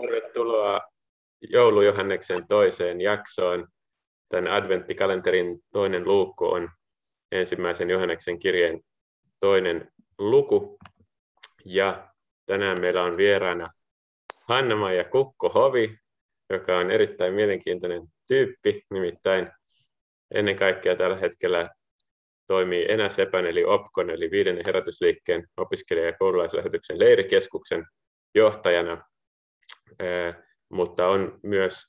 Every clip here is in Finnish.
Tervetuloa joulujohanneksen toiseen jaksoon. Tämän adventtikalenterin toinen luukku on ensimmäisen Johanneksen kirjeen toinen luku. Ja tänään meillä on vieraana hanna ja Kukko Hovi, joka on erittäin mielenkiintoinen tyyppi, nimittäin ennen kaikkea tällä hetkellä toimii Enä Sepän eli OPKON eli viidennen herätysliikkeen opiskelija- ja koululaislähetyksen leirikeskuksen johtajana, mutta on myös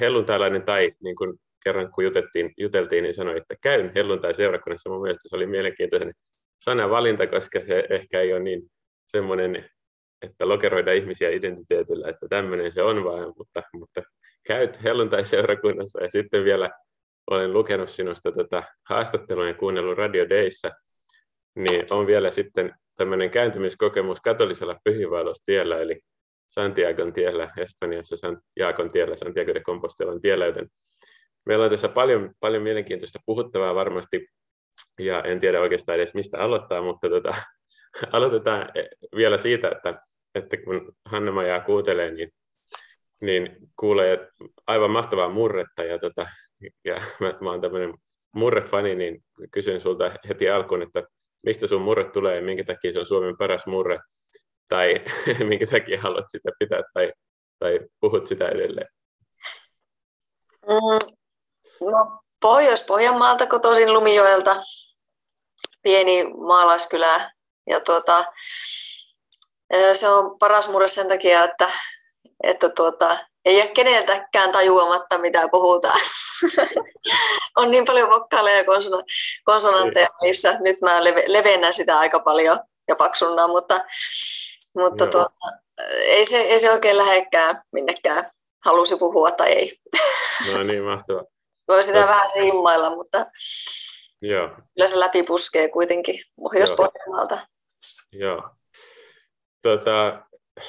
helluntailainen tai niin kuin kerran kun juteltiin, juteltiin, niin sanoi, että käyn helluntai-seurakunnassa. Mun mielestä se oli mielenkiintoinen sanavalinta, koska se ehkä ei ole niin semmoinen, että lokeroida ihmisiä identiteetillä, että tämmöinen se on vaan, mutta, mutta käyt helluntai-seurakunnassa ja sitten vielä olen lukenut sinusta tätä haastattelua ja kuunnellut Radio Dayssä, niin on vielä sitten tämmöinen kääntymiskokemus katolisella pyhiinvaellustiellä, eli Santiagon tiellä, Espanjassa Santiagon tiellä, Santiago de Compostelan tiellä, joten meillä on tässä paljon, paljon mielenkiintoista puhuttavaa varmasti, ja en tiedä oikeastaan edes mistä aloittaa, mutta tota, aloitetaan vielä siitä, että, että kun hanna jää kuuntelee, niin, niin kuulee aivan mahtavaa murretta, ja, tota, ja mä, mä oon tämmöinen murrefani, niin kysyn sulta heti alkuun, että mistä sun murre tulee ja minkä takia se on Suomen paras murre, tai minkä takia haluat sitä pitää tai, tai puhut sitä edelleen? Mm, no, Pohjois-Pohjanmaalta kotoisin Lumijoelta, pieni maalaiskylä. Ja tuota, se on paras murre sen takia, että, että tuota, ei ole keneltäkään tajuamatta, mitä puhutaan. on niin paljon vokkaaleja ja konsonantteja niissä. Nyt mä levennän sitä aika paljon ja paksunnan, mutta mutta tuota, ei, se, ei se oikein lähekkään minnekään halusi puhua tai ei. No niin, mahtavaa. Voi sitä Tos... vähän himmailla, mutta Joo. kyllä se läpi puskee kuitenkin Pohjois-Pohjanmaalta. Joo. Tota,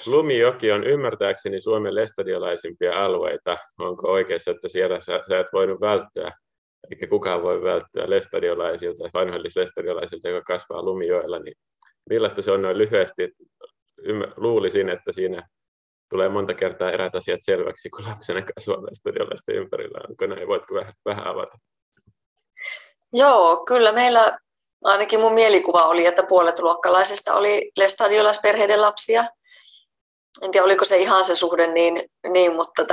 Lumijoki on ymmärtääkseni Suomen lestadiolaisimpia alueita. Onko oikeassa, että siellä sä, sä et voinut välttyä, eikä kukaan voi välttyä lestadiolaisilta, vanhoillislestadiolaisilta, joka kasvaa Lumijoella, niin millaista se on noin lyhyesti luulisin, että siinä tulee monta kertaa erät asiat selväksi, kun lapsena kasvaa studiolaisten ympärillä. Onko näin? Voitko vähän, vähän avata? Joo, kyllä meillä ainakin mun mielikuva oli, että puolet luokkalaisista oli lestadiolaisperheiden lapsia. En tiedä, oliko se ihan se suhde niin, niin mutta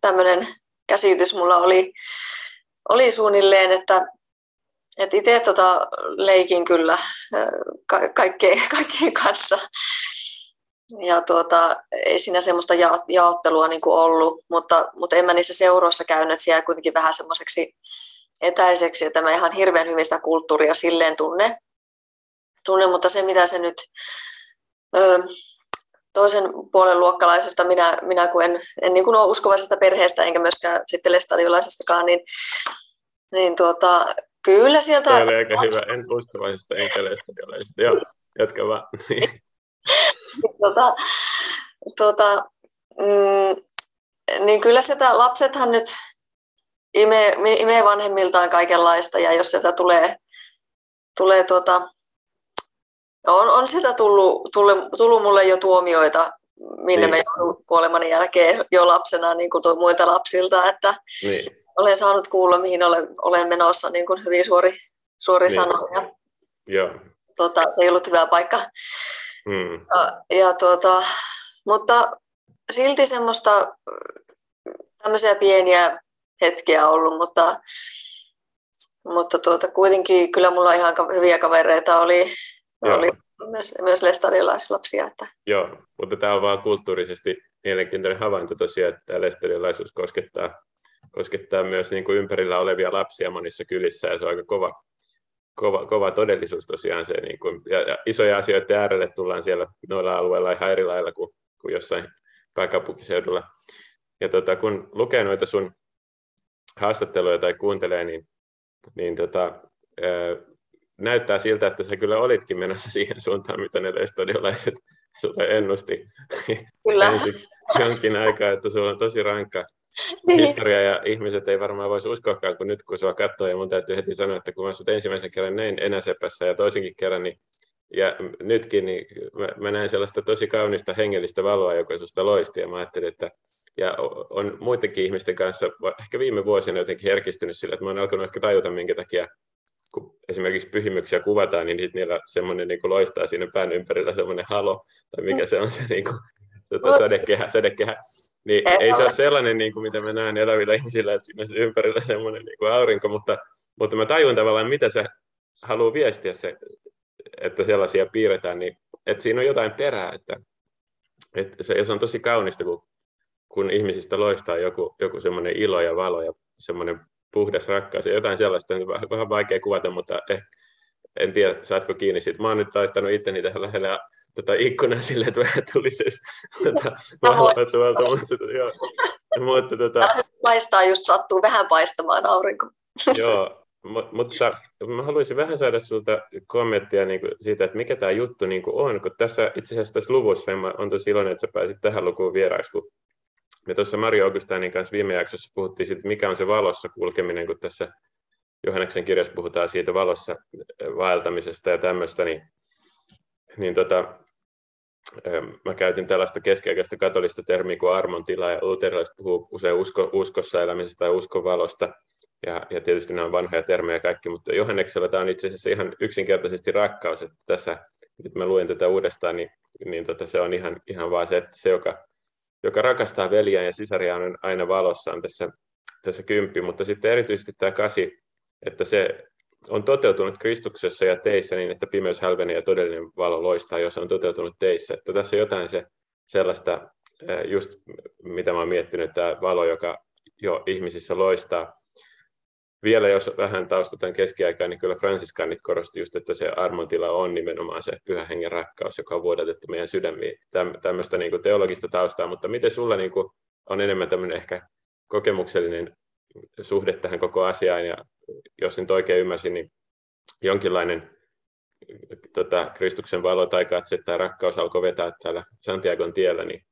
tämmöinen käsitys mulla oli, oli suunnilleen, että et itse tota leikin kyllä ka- kaikkeen, kaikkien kanssa ja tuota, ei siinä semmoista ja, jaottelua niin kuin ollut, mutta, mutta en mä niissä seuroissa käynyt, että siellä kuitenkin vähän semmoiseksi etäiseksi, että mä ihan hirveän hyvin sitä kulttuuria silleen tunne. tunne mutta se mitä se nyt ö, toisen puolen luokkalaisesta, minä, minä kun en, en niin kuin ole uskovaisesta perheestä enkä myöskään sitten lestadiolaisestakaan, niin, niin tuota, kyllä sieltä... Tämä oli aika hyvä, en uskovaisesta enkä lestadiolaisesta, joo, jatka vaan. tota, tota, mm, niin kyllä sitä lapsethan nyt imee, imee vanhemmiltaan kaikenlaista ja jos sieltä tulee, tulee tuota, on, on sieltä tullut, tullut, tullut mulle jo tuomioita, minne niin. me joudun kuolemani jälkeen jo lapsena niin kuin muilta lapsilta, että niin. olen saanut kuulla, mihin olen, olen menossa niin kuin hyvin suori, suori niin. sanoja. Joo. Tota, se ei ollut hyvä paikka Mm. Ja, ja tuota, mutta silti semmoista tämmöisiä pieniä hetkiä ollut, mutta, mutta tuota, kuitenkin kyllä mulla ihan hyviä kavereita oli, oli myös, myös lestadiolaislapsia. Että. Joo, mutta tämä on vaan kulttuurisesti mielenkiintoinen havainto tosiaan, että lestadiolaisuus koskettaa, koskettaa myös niin kuin ympärillä olevia lapsia monissa kylissä ja se on aika kova, kova, kova todellisuus tosiaan se, niin kuin, ja, ja isoja asioita äärelle tullaan siellä noilla alueilla ihan eri lailla kuin, kuin jossain pääkaupunkiseudulla. Ja tota, kun lukee noita sun haastatteluja tai kuuntelee, niin, niin tota, ää, näyttää siltä, että sä kyllä olitkin menossa siihen suuntaan, mitä ne estadiolaiset sulle ennusti kyllä. ensiksi jonkin aikaa, että sulla on tosi rankka. Historia ja ihmiset ei varmaan voisi uskoakaan, kun nyt kun sua katsoo ja mun täytyy heti sanoa, että kun mä sut ensimmäisen kerran näin Enäsepässä ja toisenkin kerran, niin ja nytkin niin mä, mä näin sellaista tosi kaunista hengellistä valoa, joka susta loisti, ja mä ajattelin, että ja on muidenkin ihmisten kanssa ehkä viime vuosina jotenkin herkistynyt sillä, että mä oon alkanut ehkä tajuta, minkä takia kun esimerkiksi pyhimyksiä kuvataan, niin sit niillä semmoinen niin kuin loistaa siinä pään ympärillä semmoinen halo, tai mikä se on se, niin kuin, se sadekehä, sadekehä. Niin ei se ole sellainen, niin kuin, mitä mä näen elävillä ihmisillä, että siinä on ympärillä semmoinen niin kuin aurinko, mutta, mutta mä tajun tavallaan, mitä se haluaa viestiä, se, että sellaisia piirretään, niin että siinä on jotain perää, että, että se, ja se on tosi kaunista, kun, kun ihmisistä loistaa joku, joku semmoinen ilo ja valo ja semmoinen puhdas rakkaus ja jotain sellaista, on vähän vaikea kuvata, mutta eh, en tiedä, saatko kiinni siitä. Mä oon nyt laittanut itteni tähän lähelle tota, ikkunan sille, että vähän tuli se tota, tuolta, mutta, joo, mutta tota, Paistaa just sattuu vähän paistamaan aurinko. joo, mutta mä haluaisin vähän saada sinulta kommenttia niin kuin siitä, että mikä tämä juttu niin kuin on, kun tässä itse asiassa tässä luvussa, mä olen tosi iloinen, että sä pääsit tähän lukuun vieraaksi, kun me tuossa Mario Augustainin kanssa viime jaksossa puhuttiin siitä, mikä on se valossa kulkeminen, kun tässä Johanneksen kirjassa puhutaan siitä valossa vaeltamisesta ja tämmöistä, niin, niin tota, mä käytin tällaista keskiaikaista katolista termiä kuin armon tila, ja luterilaiset puhuu usein usko, uskossa elämisestä tai uskon valosta, ja, ja tietysti nämä on vanhoja termejä kaikki, mutta Johanneksella tämä on itse asiassa ihan yksinkertaisesti rakkaus, että tässä, nyt mä luen tätä uudestaan, niin, niin tota, se on ihan, ihan vaan se, että se, joka joka rakastaa veljään ja sisaria on aina valossaan tässä, tässä kymppi, mutta sitten erityisesti tämä kasi, että se on toteutunut Kristuksessa ja teissä niin, että pimeys hälvenee ja todellinen valo loistaa, jos on toteutunut teissä. Että tässä on jotain se, sellaista, just mitä oon miettinyt, tämä valo, joka jo ihmisissä loistaa vielä jos vähän taustataan keskiaikaan, niin kyllä Franciscanit korosti just, että se armontila on nimenomaan se pyhä hengen rakkaus, joka on vuodatettu meidän sydämiin. Tämmöistä niin kuin teologista taustaa, mutta miten sulla niin kuin on enemmän tämmöinen ehkä kokemuksellinen suhde tähän koko asiaan, ja jos nyt oikein ymmärsin, niin jonkinlainen tota, Kristuksen valo tai katse tai rakkaus alkoi vetää täällä Santiagon tiellä, niin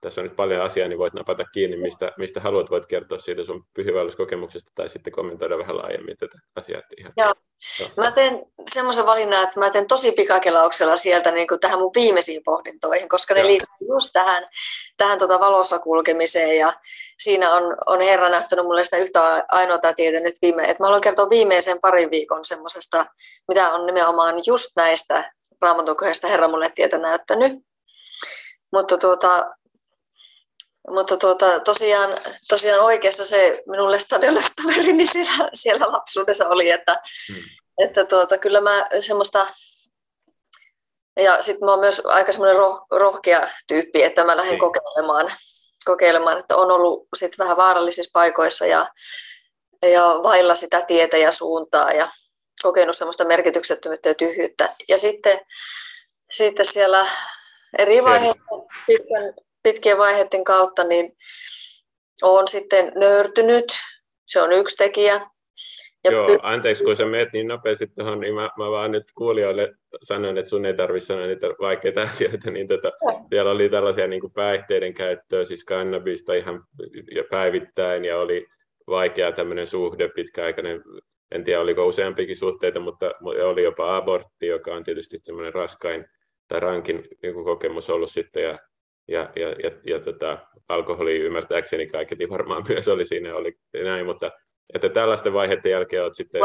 tässä on nyt paljon asiaa, niin voit napata kiinni, mistä, mistä haluat, voit kertoa siitä sun pyhiväylyskokemuksesta tai sitten kommentoida vähän laajemmin tätä asiaa. Ihan. Joo. Mä teen semmoisen valinnan, että mä teen tosi pikakelauksella sieltä niin kuin tähän mun viimeisiin pohdintoihin, koska ne liittyy just tähän, tähän tota valossa kulkemiseen ja siinä on, on Herra näyttänyt mulle sitä yhtä ainoata tietä nyt viime, että mä haluan kertoa viimeisen parin viikon semmoisesta, mitä on nimenomaan just näistä raamatun Herra mulle tietä näyttänyt. Mutta tuota, mutta tuota, tosiaan, tosiaan oikeassa se minulle stadionlaistoveri niin siellä, siellä lapsuudessa oli, että, hmm. että tuota, kyllä mä semmoista, ja sitten mä oon myös aika semmoinen roh, rohkea tyyppi, että mä lähden hmm. kokeilemaan, kokeilemaan, että on ollut sit vähän vaarallisissa paikoissa ja, ja vailla sitä tietä ja suuntaa ja kokenut semmoista merkityksettömyyttä ja tyhjyyttä. Ja sitten, sitten siellä eri pitkän, pitkien vaiheiden kautta, niin olen sitten nöyrtynyt. Se on yksi tekijä. Ja Joo, py- anteeksi, kun sä menet niin nopeasti tuohon, niin mä, mä vaan nyt kuulijoille sanon, että sun ei tarvitse sanoa niitä vaikeita asioita, niin tota, siellä oli tällaisia niin kuin päihteiden käyttöä, siis kannabista ihan ja päivittäin, ja oli vaikea tämmöinen suhde, pitkäaikainen, en tiedä oliko useampikin suhteita, mutta oli jopa abortti, joka on tietysti semmoinen raskain tai rankin niin kuin kokemus ollut sitten, ja ja, ja, ja, ja tota, alkoholi ymmärtääkseni kaiketi varmaan myös oli siinä, oli näin, mutta että tällaisten vaiheiden jälkeen olet sitten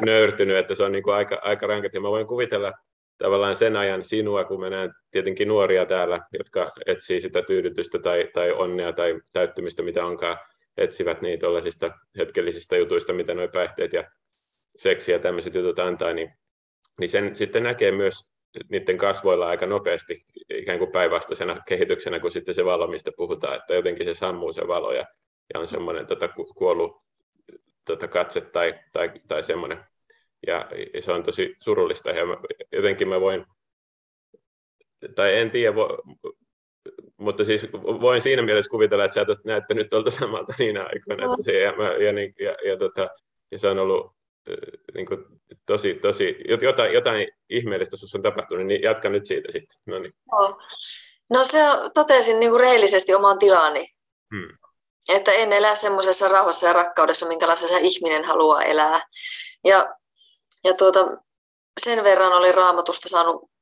nöyrtynyt, että se on niin kuin aika, aika rankat, ja mä voin kuvitella tavallaan sen ajan sinua, kun mä näen tietenkin nuoria täällä, jotka etsii sitä tyydytystä tai, tai onnea tai täyttymistä, mitä onkaan, etsivät niitä tuollaisista hetkellisistä jutuista, mitä nuo päihteet ja seksi ja tämmöiset jutut antaa, niin, niin sen sitten näkee myös niiden kasvoilla aika nopeasti ikään kuin päinvastaisena kehityksenä kuin sitten se valo, mistä puhutaan, että jotenkin se sammuu se valo ja, ja on semmoinen tota, kuollut tota, katse tai, tai, tai semmoinen. Ja, se on tosi surullista ja mä, jotenkin mä voin, tai en tiedä, vo, mutta siis voin siinä mielessä kuvitella, että sä et näyttänyt tuolta samalta niinä aikoina. Että se, ja, mä, ja, niin, ja, ja, tota, ja se on ollut niin kuin, tosi, tosi, jotain, jotain ihmeellistä sinussa on tapahtunut, niin jatka nyt siitä sitten. No, niin. no. no se totesin niin kuin rehellisesti omaan tilani. Hmm. Että en elä semmoisessa rauhassa ja rakkaudessa, minkälaisessa ihminen haluaa elää. Ja, ja tuota, sen verran oli raamatusta saanut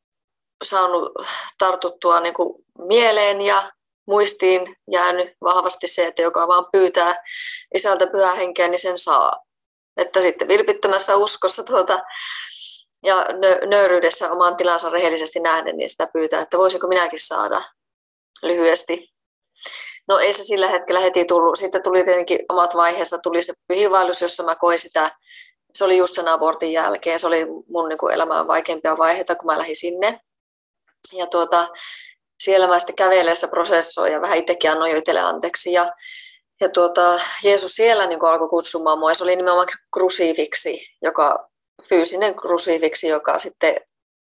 saanut tartuttua niin kuin mieleen ja muistiin jäänyt vahvasti se, että joka vaan pyytää isältä pyhää henkeä, niin sen saa. Että sitten vilpittömässä uskossa tuota, ja nöyryydessä oman tilansa rehellisesti nähden, niin sitä pyytää, että voisiko minäkin saada lyhyesti. No ei se sillä hetkellä heti tullut. Sitten tuli tietenkin omat vaiheessa, tuli se pyhivaellus, jossa mä koin sitä, se oli just sen abortin jälkeen, se oli mun niin kuin elämän vaikeimpia vaiheita, kun mä lähdin sinne. Ja tuota, siellä mä sitten käveleessä prosessoin ja vähän itsekin annoin itselle anteeksi. Ja, ja tuota, Jeesus siellä niin alkoi kutsumaan mua. Se oli nimenomaan krusiifiksi, joka, fyysinen krusiifiksi, joka sitten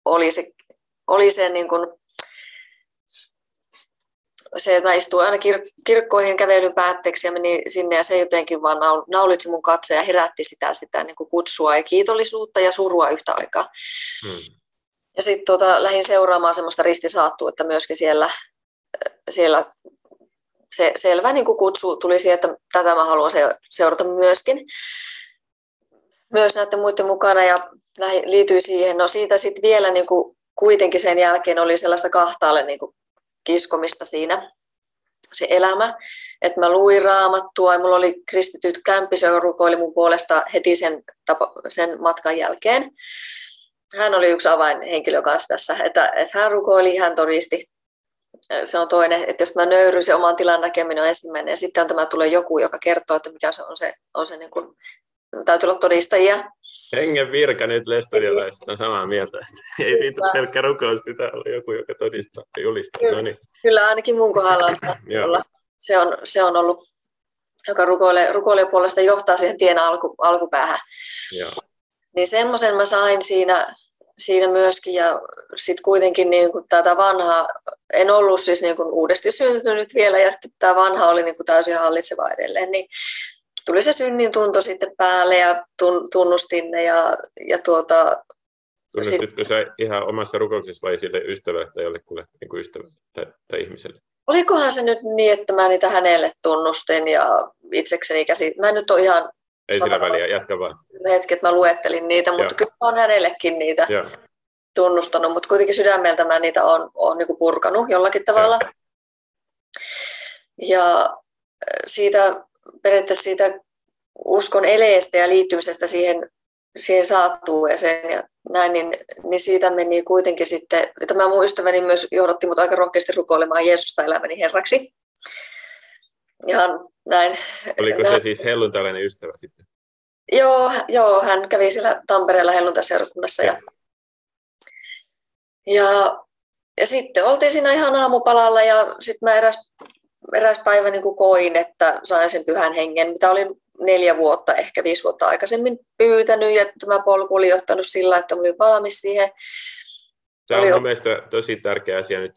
oli se, oli se niin kuin, se, että mä istuin aina kir- kirkkoihin kävelyn päätteeksi ja menin sinne ja se jotenkin vaan naulitsi mun katse ja herätti sitä, sitä niin kuin kutsua ja kiitollisuutta ja surua yhtä aikaa. Hmm. Ja sitten tota, lähdin seuraamaan semmoista ristisaattua, että myöskin siellä, siellä se selvä niin kuin kutsu tuli siihen, että tätä mä haluan seurata myöskin. Myös näiden muiden mukana ja liityin siihen. No siitä sitten vielä niin kuin kuitenkin sen jälkeen oli sellaista kahtaalle niin kuin kiskomista siinä se elämä, että mä luin raamattua ja mulla oli kristityt kämpis, joka rukoili mun puolesta heti sen, sen matkan jälkeen hän oli yksi avainhenkilö kanssa tässä, että, että hän rukoili, hän todisti. Se on toinen, että jos mä nöyryn, se oman tilan näkeminen on ensimmäinen, ja sitten tämä tulee joku, joka kertoo, että mikä se on se, on se niin kuin, täytyy olla todistajia. Hengen virka nyt lestadiolaiset on samaa mieltä. Ei riitä pelkkä rukous, pitää olla joku, joka todistaa ja julistaa. Kyllä, no niin. kyllä ainakin mun kohdalla on, se, on, se on ollut, joka rukoilee, rukoilee puolesta johtaa siihen tien alku, alkupäähän. Joo. Niin semmoisen mä sain siinä, siinä myöskin ja sitten kuitenkin niin kuin tätä vanhaa, en ollut siis niin kuin uudesti syntynyt vielä ja sitten tämä vanha oli niin kuin täysin hallitseva edelleen, niin tuli se synnin tunto sitten päälle ja tunnustin ne ja, ja tuota, Tunnustitko sit... sä ihan omassa rukouksessa vai sille ystävälle tai jollekulle niin kuin ystävälle tai, tai ihmiselle? Olikohan se nyt niin, että mä niitä hänelle tunnustin ja itsekseni käsin. Mä en nyt ole ihan ei sillä väliä, jatka vaan. Hetki, että mä luettelin niitä, mutta Joo. kyllä on hänellekin niitä Joo. tunnustanut, mutta kuitenkin sydämeltä mä niitä on, on niin purkanut jollakin tavalla. Joo. Ja siitä, periaatteessa siitä uskon eleestä ja liittymisestä siihen, siihen saattueeseen ja näin, niin, niin siitä meni kuitenkin sitten, tämä mun ystäväni myös johdatti mut aika rohkeasti rukoilemaan Jeesusta elämäni herraksi. Ihan näin. Oliko se siis helluntalainen ystävä sitten? Joo, joo, hän kävi siellä Tampereella helluntaiseurakunnassa. Ja, ja, ja sitten oltiin siinä ihan aamupalalla ja sitten mä eräs, eräs päivä niin kuin koin, että sain sen pyhän hengen, mitä olin neljä vuotta, ehkä viisi vuotta aikaisemmin pyytänyt ja tämä polku oli johtanut sillä, että olin valmis siihen. Tämä on oli... mielestäni tosi tärkeä asia nyt,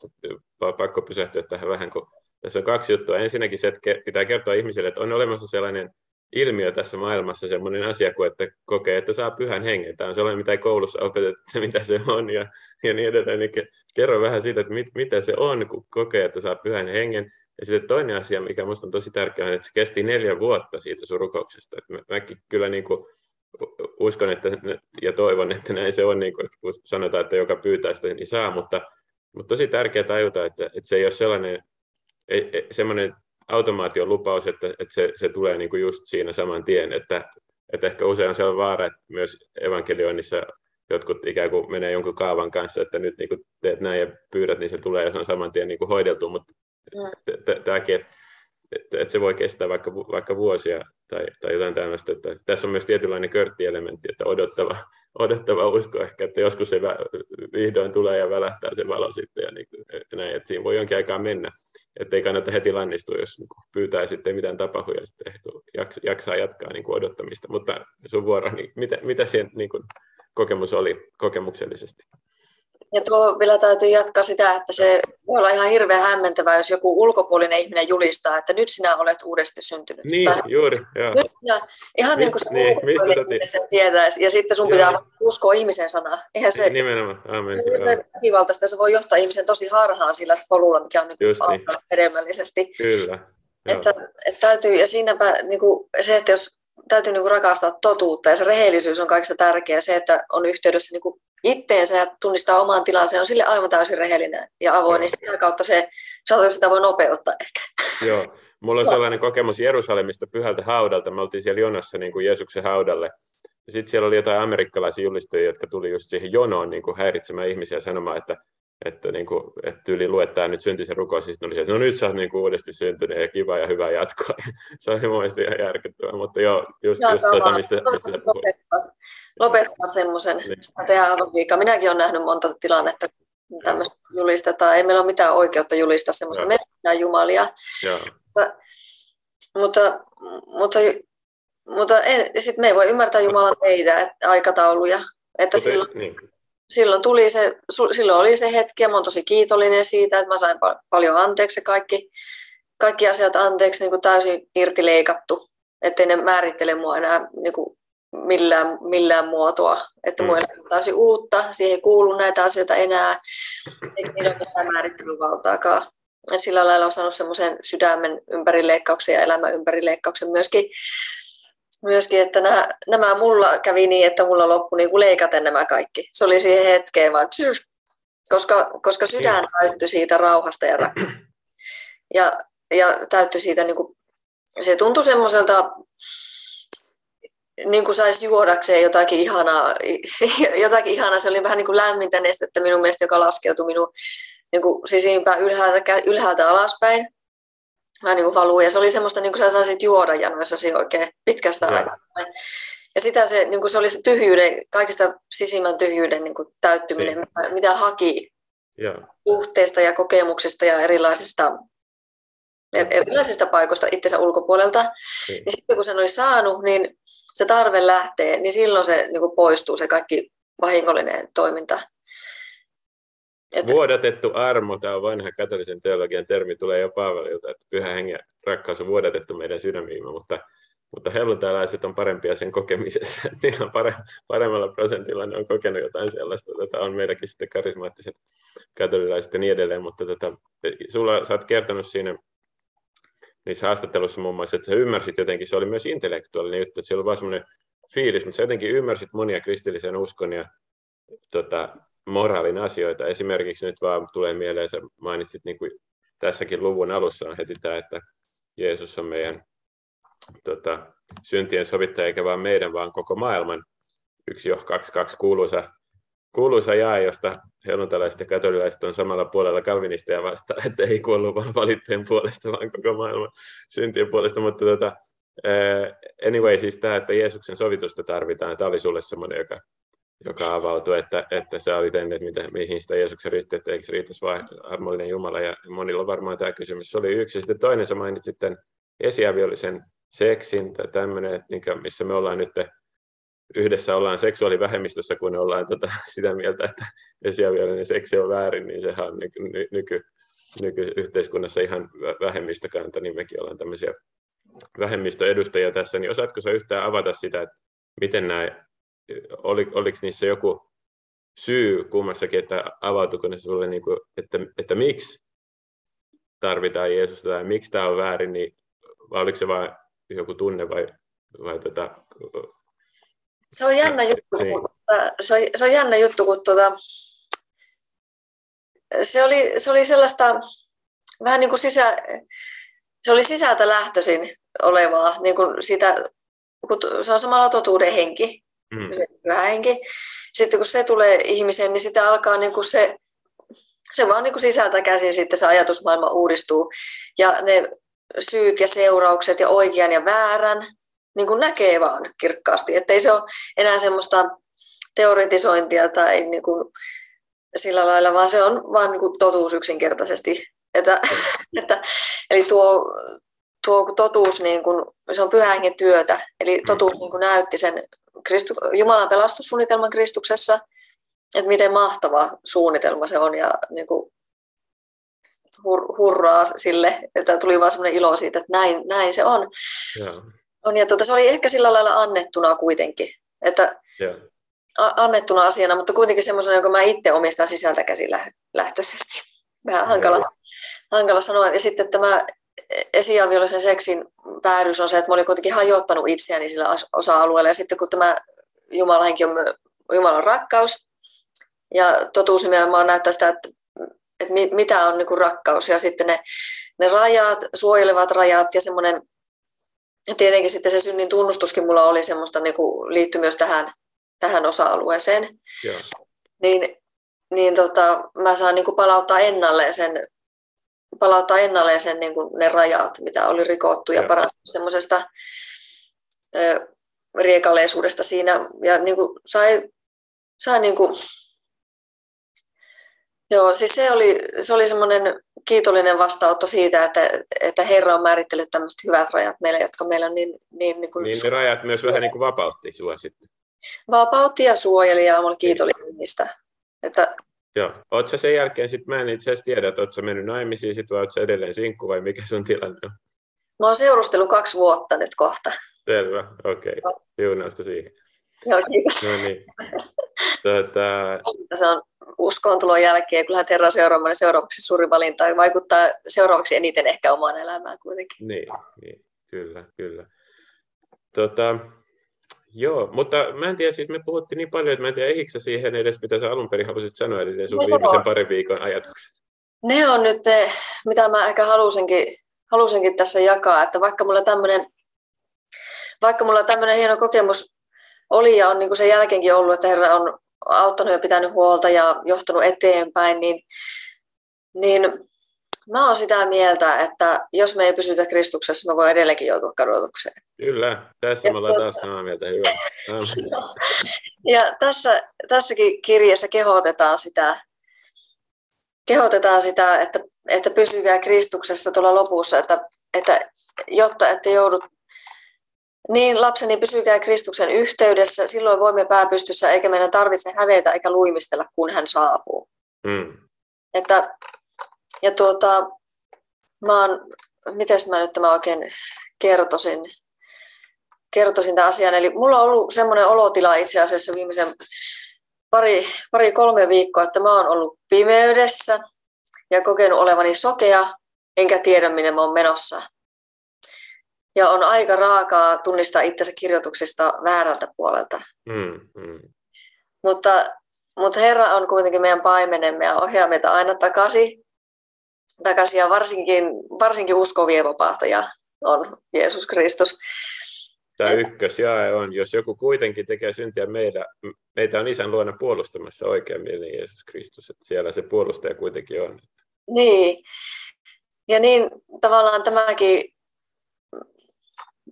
pakko pysähtyä tähän vähän, kun tässä on kaksi juttua. Ensinnäkin se, että pitää kertoa ihmisille, että on olemassa sellainen ilmiö tässä maailmassa, sellainen asia kuin, että kokee, että saa pyhän hengen. Tämä on sellainen, mitä ei koulussa opeteta, mitä se on ja, ja niin edelleen. Niin kerro vähän siitä, että mit, mitä se on, kun kokee, että saa pyhän hengen. Ja sitten toinen asia, mikä minusta on tosi tärkeää, on, että se kesti neljä vuotta siitä sun rukouksesta. Mä, mäkin kyllä niin kuin uskon että, ja toivon, että näin se on, niin kuin, kun sanotaan, että joka pyytää sitä, niin saa, mutta, mutta tosi tärkeää tajuta, että, että se ei ole sellainen semmoinen automaation lupaus, että, että se, se tulee niin kuin just siinä saman tien, että, että ehkä usein se on vaara, että myös evankelioinnissa jotkut ikään kuin menee jonkun kaavan kanssa, että nyt niin kuin teet näin ja pyydät, niin se tulee ja se on saman tien niin kuin hoideltu, mutta tämäkin, että, että se voi kestää vaikka, vaikka vuosia tai, tai jotain tämmöistä. Että tässä on myös tietynlainen körttielementti, että odottava, odottava usko ehkä, että joskus se vihdoin tulee ja välähtää se valo sitten ja niin, näin, että siinä voi jonkin aikaa mennä että ei kannata heti lannistua, jos niin pyytää sitten mitään tapahtuu ja sitten jaksaa jatkaa niin kuin odottamista. Mutta sun vuoro, niin mitä, mitä sen niin kuin kokemus oli kokemuksellisesti? Ja tuo vielä täytyy jatkaa sitä, että se voi olla ihan hirveän hämmentävää, jos joku ulkopuolinen ihminen julistaa, että nyt sinä olet uudesti syntynyt. Niin, tai juuri. Joo. Nyt sinä, ihan niin kuin se niin, mistä sen tietää, ja sitten sun pitää joo. uskoa ihmisen sanaa. Eihän se, Nimenomaan, amen. Se on väkivaltaista, se voi johtaa ihmisen tosi harhaan sillä polulla, mikä on nyt niin. hedelmällisesti. Kyllä. Että, että täytyy, ja siinäpä niin kuin, se, että jos täytyy niin kuin rakastaa totuutta ja se rehellisyys on kaikista tärkeää. Se, että on yhteydessä niin kuin itteensä ja tunnistaa oman tilansa, on sille aivan täysin rehellinen ja avoin, niin sitä kautta se, sitä voi nopeuttaa ehkä. Joo, mulla on sellainen kokemus Jerusalemista pyhältä haudalta, me oltiin siellä jonossa niin kuin Jeesuksen haudalle, ja sitten siellä oli jotain amerikkalaisia julistajia, jotka tuli just siihen jonoon niin kuin häiritsemään ihmisiä sanomaan, että että, niin kuin, että tyyli luettaa nyt syntisen rukous, siis oli se, että no nyt sä oot niin kuin uudesti syntynyt ja kiva ja hyvä jatkoa. se oli mielestä ihan järkyttävää, mutta joo, just, joo, just tota, mistä, mistä lopettavat, lopettavat semmoisen, niin. sitä tehdään aivan liikaa. Minäkin olen nähnyt monta tilannetta, tämmöistä julistetaan. Ei meillä ole mitään oikeutta julistaa semmoista, me ei jumalia. Joo. Mutta, mutta, mutta, mutta sitten me ei voi ymmärtää Jumalan teitä, aikatauluja. Että mutta, silloin, niin silloin, tuli se, silloin oli se hetki ja mä olen tosi kiitollinen siitä, että mä sain paljon anteeksi kaikki, kaikki asiat anteeksi niin kuin täysin irti leikattu, ettei ne määrittele mua enää niin kuin millään, millään muotoa. Että mm. on täysin uutta, siihen ei kuulu näitä asioita enää, eikä niillä ole mitään määrittelyvaltaakaan. Et sillä lailla on saanut semmoisen sydämen ympärileikkauksen ja elämän ympärileikkauksen myöskin myöskin, että nämä, nämä mulla kävi niin, että mulla loppui niin kuin leikaten nämä kaikki. Se oli siihen hetkeen vaan, koska, koska sydän täyttyi siitä rauhasta ja, ja, ja täyttyi siitä, niin kuin, se tuntui semmoiselta, niin kuin saisi juodakseen jotakin ihanaa, jotakin ihanaa. Se oli vähän niin kuin lämmintä nestettä minun mielestä, joka laskeutui minun niin kuin sisimpään ylhäältä, ylhäältä alaspäin vähän niin kuin valuu. Ja se oli semmoista, niin kuin sä saisit juoda janoissasi oikein pitkästä ja. aikaa. Ja sitä se, niin kuin se oli se tyhjyyden, kaikista sisimmän tyhjyyden niin kuin täyttyminen, niin. mitä, mitä haki ja. ja kokemuksista ja erilaisista, erilaisista paikoista itsensä ulkopuolelta. Niin. Ja sitten kun sen oli saanut, niin se tarve lähtee, niin silloin se niin kuin poistuu se kaikki vahingollinen toiminta. Et... Vuodatettu armo, tämä on vanha katolisen teologian termi, tulee jo Paavalilta, että pyhä hengen rakkaus on vuodatettu meidän sydämiimme, mutta, mutta helluntalaiset on parempia sen kokemisessa. Niillä on pare, paremmalla prosentilla, ne on kokenut jotain sellaista, tota, on meidänkin sitten karismaattiset katolilaiset ja niin edelleen, mutta tota, sulla, sä oot kertonut siinä niissä haastatteluissa muun muassa, että sä ymmärsit jotenkin, se oli myös intellektuaalinen juttu, että se oli vaan semmoinen fiilis, mutta sä jotenkin ymmärsit monia kristillisen uskon ja tota, moraalin asioita. Esimerkiksi nyt vaan tulee mieleen, sä mainitsit niin kuin tässäkin luvun alussa on heti tämä, että Jeesus on meidän tota, syntien sovittaja, eikä vain meidän, vaan koko maailman. Yksi jo kaksi, kaksi kuuluisa, kuuluisa jae, josta helluntalaiset ja katolilaiset on samalla puolella kalvinisteja vastaan, että ei kuollut vain valitteen puolesta, vaan koko maailman syntien puolesta. Mutta tota, anyway, siis tämä, että Jeesuksen sovitusta tarvitaan, tämä oli sulle semmoinen, joka joka avautui, että, että sä olit ennen, että mitä, mihin sitä Jeesuksen risti, että eikö riittäisi vain armollinen Jumala, ja monilla on varmaan tämä kysymys. Se oli yksi. Sitten toinen, sä mainitsit sitten esiaviollisen seksin, tai tämmöinen, missä me ollaan nyt yhdessä ollaan seksuaalivähemmistössä, kun ollaan tota, sitä mieltä, että esiaviollinen seksi on väärin, niin sehän on nyky, nyky, nykyyhteiskunnassa ihan vähemmistökanta, niin mekin ollaan tämmöisiä vähemmistöedustajia tässä, niin osaatko sä yhtään avata sitä, että miten nämä oli, oliko niissä joku syy kummassakin, että avautuiko ne sulle, niin kuin, että, että miksi tarvitaan Jeesusta tai miksi tämä on väärin, niin, vai oliko se vain joku tunne vai, vai tota... Se on jännä juttu, niin. mutta se on, se on jännä juttu, kun tuota, se, oli, se oli sellaista vähän niin kuin sisä, se oli sisältä lähtöisin olevaa, niin kuin sitä, kun se on samalla totuuden henki, mm. se henki. Sitten kun se tulee ihmiseen, niin sitä alkaa niin kuin se, se vaan niin kuin sisältä käsin sitten se ajatusmaailma uudistuu. Ja ne syyt ja seuraukset ja oikean ja väärän niin kuin näkee vaan kirkkaasti. Että ei se ole enää semmoista teoretisointia tai niin kuin sillä lailla, vaan se on vaan niin kuin totuus yksinkertaisesti. Että, että, eli tuo, tuo totuus, niin kuin, se on pyhän työtä, eli totuus niin kuin näytti sen Kristu, Jumalan pelastussuunnitelman Kristuksessa, että miten mahtava suunnitelma se on ja niin kuin hur, hurraa sille, että tuli vaan semmoinen ilo siitä, että näin, näin se on. Yeah. on ja tuota, se oli ehkä sillä lailla annettuna kuitenkin, että yeah. annettuna asiana, mutta kuitenkin semmoisena, jonka mä itse omistan sisältä käsin lähtöisesti. Vähän hankala, yeah. hankala sanoa. Ja sitten tämä esiaviollisen seksin päädys on se, että mä olin kuitenkin hajottanut itseäni sillä osa-alueella. Ja sitten kun tämä Jumalan henki on Jumalan rakkaus, ja totuus nimenomaan näyttää sitä, että, että mitä on niin kuin rakkaus ja sitten ne, ne rajat, suojelevat rajat ja semmoinen, ja tietenkin sitten se synnin tunnustuskin mulla oli semmoista, niin kuin liittyi myös tähän, tähän osa-alueeseen. Joo. Niin, niin tota, mä saan niin kuin palauttaa ennalleen sen, palauttaa ennalleen sen niin kuin ne rajat, mitä oli rikottu ja parantaa semmoisesta riekaleisuudesta siinä. Ja niin kuin sai, sai niin kuin, Joo, siis se oli, se oli semmoinen kiitollinen vastaanotto siitä, että, että Herra on määritellyt tämmöiset hyvät rajat meille, jotka meillä on niin... Niin, niin, kuin niin ne rajat myös vähän niin kuin vapautti sinua sitten. Vapautti ja suojeli ja olen kiitollinen niistä. Että... Joo. Oletko sen jälkeen, sit mä en itse asiassa tiedä, että oletko mennyt naimisiin sit, vai oletko edelleen sinkku vai mikä sun tilanne on? Mä oon seurustellut kaksi vuotta nyt kohta. Selvä, okei. Okay. Siunausta siihen. Joo, kiitos. No niin. Tätä... Se on uskontulon jälkeen, kun lähdet Herran seuraamaan, niin seuraavaksi suuri valinta vaikuttaa seuraavaksi eniten ehkä omaan elämään kuitenkin. Niin, niin kyllä, kyllä. Tota, joo, mutta mä en tiedä, siis me puhuttiin niin paljon, että mä en tiedä, eikö siihen edes, mitä sä alun perin halusit sanoa, eli sun no, viimeisen parin viikon ajatukset. Ne on nyt ne, mitä mä ehkä halusinkin, halusinkin tässä jakaa, että vaikka mulla tämmöinen vaikka mulla tämmöinen hieno kokemus oli ja on niin kuin sen jälkeenkin ollut, että Herra on auttanut ja pitänyt huolta ja johtanut eteenpäin, niin, niin mä oon sitä mieltä, että jos me ei pysytä Kristuksessa, me voi edelleenkin joutua kadotukseen. Kyllä, tässä me ollaan taas samaa mieltä, hyvä. ja tässä, tässäkin kirjassa kehotetaan sitä, kehotetaan sitä että, että pysykää Kristuksessa tuolla lopussa, että, että jotta ette joudu niin, lapseni, pysykää Kristuksen yhteydessä, silloin voimme pääpystyssä, eikä meidän tarvitse hävetä eikä luimistella, kun hän saapuu. Mm. Että, ja tuota, mä oon, mites mä nyt tämä oikein kertoisin, kertoisin tämän asian. Eli mulla on ollut semmoinen olotila itse asiassa viimeisen pari, pari kolme viikkoa, että mä oon ollut pimeydessä ja kokenut olevani sokea, enkä tiedä minne mä oon menossa. Ja on aika raakaa tunnistaa itsensä kirjoituksista väärältä puolelta. Mm, mm. Mutta, mutta Herra on kuitenkin meidän paimenemme ja ohjaa meitä aina takaisin. Takaisin ja varsinkin, varsinkin uskovien vapahtaja on Jeesus Kristus. Tämä ykkösjae on, jos joku kuitenkin tekee syntiä meitä, meitä on isän luona puolustamassa oikein mielin Jeesus Kristus, että siellä se puolustaja kuitenkin on. Niin, ja niin tavallaan tämäkin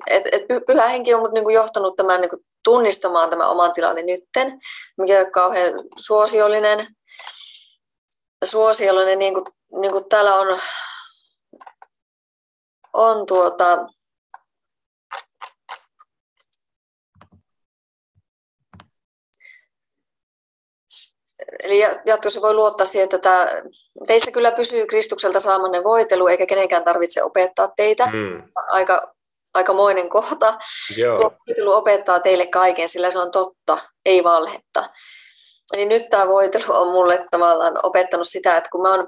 et, et pyhä henki on mut niinku johtanut tämän niinku tunnistamaan tämän oman tilani nytten, mikä on kauhean suosiollinen. Suosiollinen, niin kuin, niin kuin täällä on, on tuota, Eli jatkossa voi luottaa siihen, että tämä, teissä kyllä pysyy Kristukselta saamanne voitelu, eikä kenenkään tarvitse opettaa teitä. Mm. Aika aikamoinen kohta. Voitelu opettaa teille kaiken, sillä se on totta, ei valhetta. Eli nyt tämä voitelu on mulle tavallaan opettanut sitä, että kun mä oon,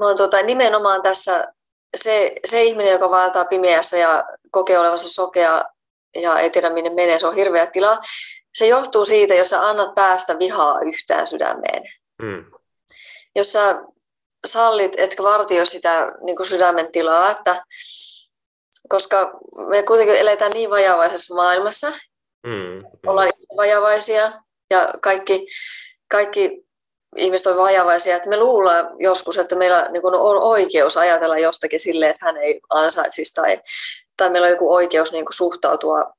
mä oon tuota, nimenomaan tässä se, se ihminen, joka vaeltaa pimeässä ja kokee olevansa sokea ja ei tiedä minne menee, se on hirveä tila. Se johtuu siitä, jos sä annat päästä vihaa yhtään sydämeen. Mm. Jos sä sallit, etkä vartioi sitä niin sydämen tilaa, että koska me kuitenkin eletään niin vajavaisessa maailmassa. Mm, mm. Ollaan vajavaisia ja kaikki, kaikki ihmiset on vajavaisia, että me luullaan joskus, että meillä niin on oikeus ajatella jostakin silleen, että hän ei ansaitsisi tai, tai meillä on joku oikeus niin suhtautua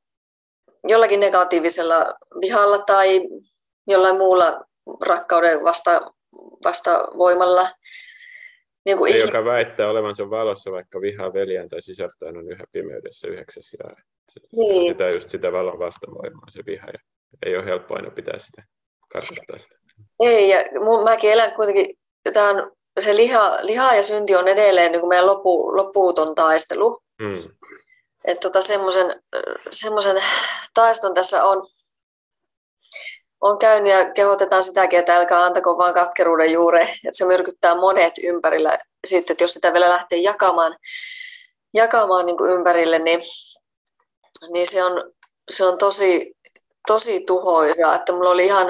jollakin negatiivisella vihalla tai jollain muulla rakkauden vasta, vasta voimalla. Niin kuin ihme... joka väittää olevansa valossa, vaikka vihaa veljään tai sisältään, on yhä pimeydessä yhdeksäs ja niin. sitä just sitä valon vastavoimaa se viha ja ei ole helppo aina pitää sitä, kartoittaa sitä. Ei, ja mun, mäkin elän kuitenkin, tämä on, se liha, liha ja synti on edelleen niin kuin meidän lopu, lopuuton taistelu. Mm. Että tota, semmoisen taiston tässä on, on käynyt ja kehotetaan sitäkin, että älkää antako vaan katkeruuden juure, että se myrkyttää monet ympärillä. Sitten, että jos sitä vielä lähtee jakamaan, jakamaan niin kuin ympärille, niin, niin se, on, se on tosi, tosi tuhoisa. Että mulla oli ihan,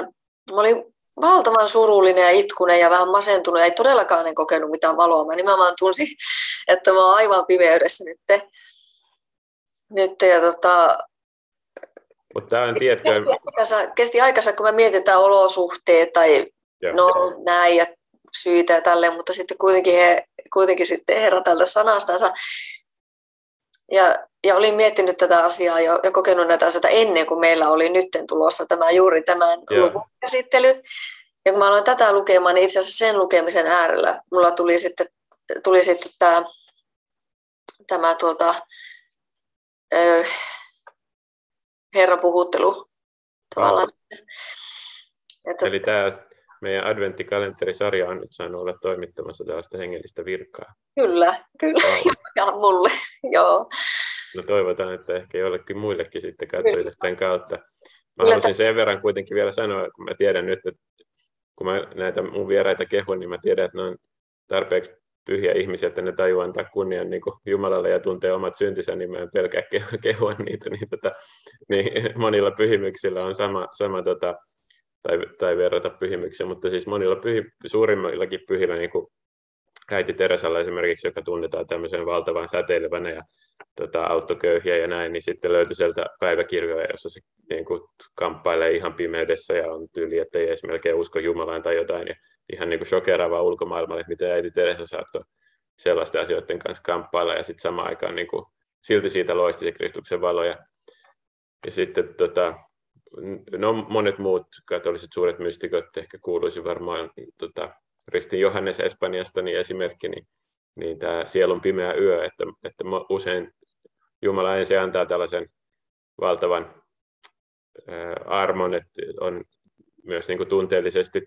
mä olin valtavan surullinen ja itkunen ja vähän masentunut ei todellakaan en kokenut mitään valoa. Mä nimenomaan tunsin, että mä oon aivan pimeydessä nyt. nyt ja tota, mutta tämä on tietkö... Kesti aikansa, kesti aikansa, kun me mietitään olosuhteet tai Joo. no näin ja syitä ja tälleen, mutta sitten kuitenkin, he, kuitenkin sitten herra tältä sanastansa. Ja, ja olin miettinyt tätä asiaa jo, ja kokenut näitä asioita ennen kuin meillä oli nytten tulossa tämä juuri tämän luvun käsittely. Ja kun mä aloin tätä lukemaan, niin itse asiassa sen lukemisen äärellä mulla tuli sitten, tuli sitten tämä, tämä tuota, ö, herra puhuttelu tavallaan. Että, Eli tämä meidän adventtikalenterisarja on nyt saanut olla toimittamassa tällaista hengellistä virkaa. Kyllä, kyllä. Ja mulle, joo. No toivotaan, että ehkä jollekin muillekin sitten katsojille tämän kautta. Mä haluaisin sen verran kuitenkin vielä sanoa, kun mä tiedän nyt, että kun mä näitä mun vieraita kehun, niin mä tiedän, että ne on tarpeeksi pyhiä ihmisiä, että ne tajuu antaa kunnian niin Jumalalle ja tuntee omat syntinsä, niin mä en pelkää kehua niitä. Niin, tota, niin monilla pyhimyksillä on sama, sama tota, tai, tai verrata pyhimyksiä, mutta siis monilla pyhi, suurimmillakin pyhillä, niin kuin äiti Teresalla esimerkiksi, joka tunnetaan tämmöisen valtavan säteilevänä ja tota, autoköyhiä ja näin, niin sitten löytyi sieltä päiväkirjoja, jossa se niin kuin, kamppailee ihan pimeydessä ja on tyyli, että ei edes melkein usko Jumalaan tai jotain. Ja ihan niin kuin shokeraavaa ulkomaailmalle, miten äiti Teresa saattoi sellaisten asioiden kanssa kamppailla ja sitten samaan aikaan niin kuin, silti siitä loisti se Kristuksen valo. Ja, ja sitten tota, no, monet muut katoliset suuret mystikot ehkä kuuluisi varmaan tota, Ristin Johannes Espanjasta niin esimerkki, niin, niin tämä sielun pimeä yö, että, että usein Jumala ensin antaa tällaisen valtavan armon, että on myös niin kuin tunteellisesti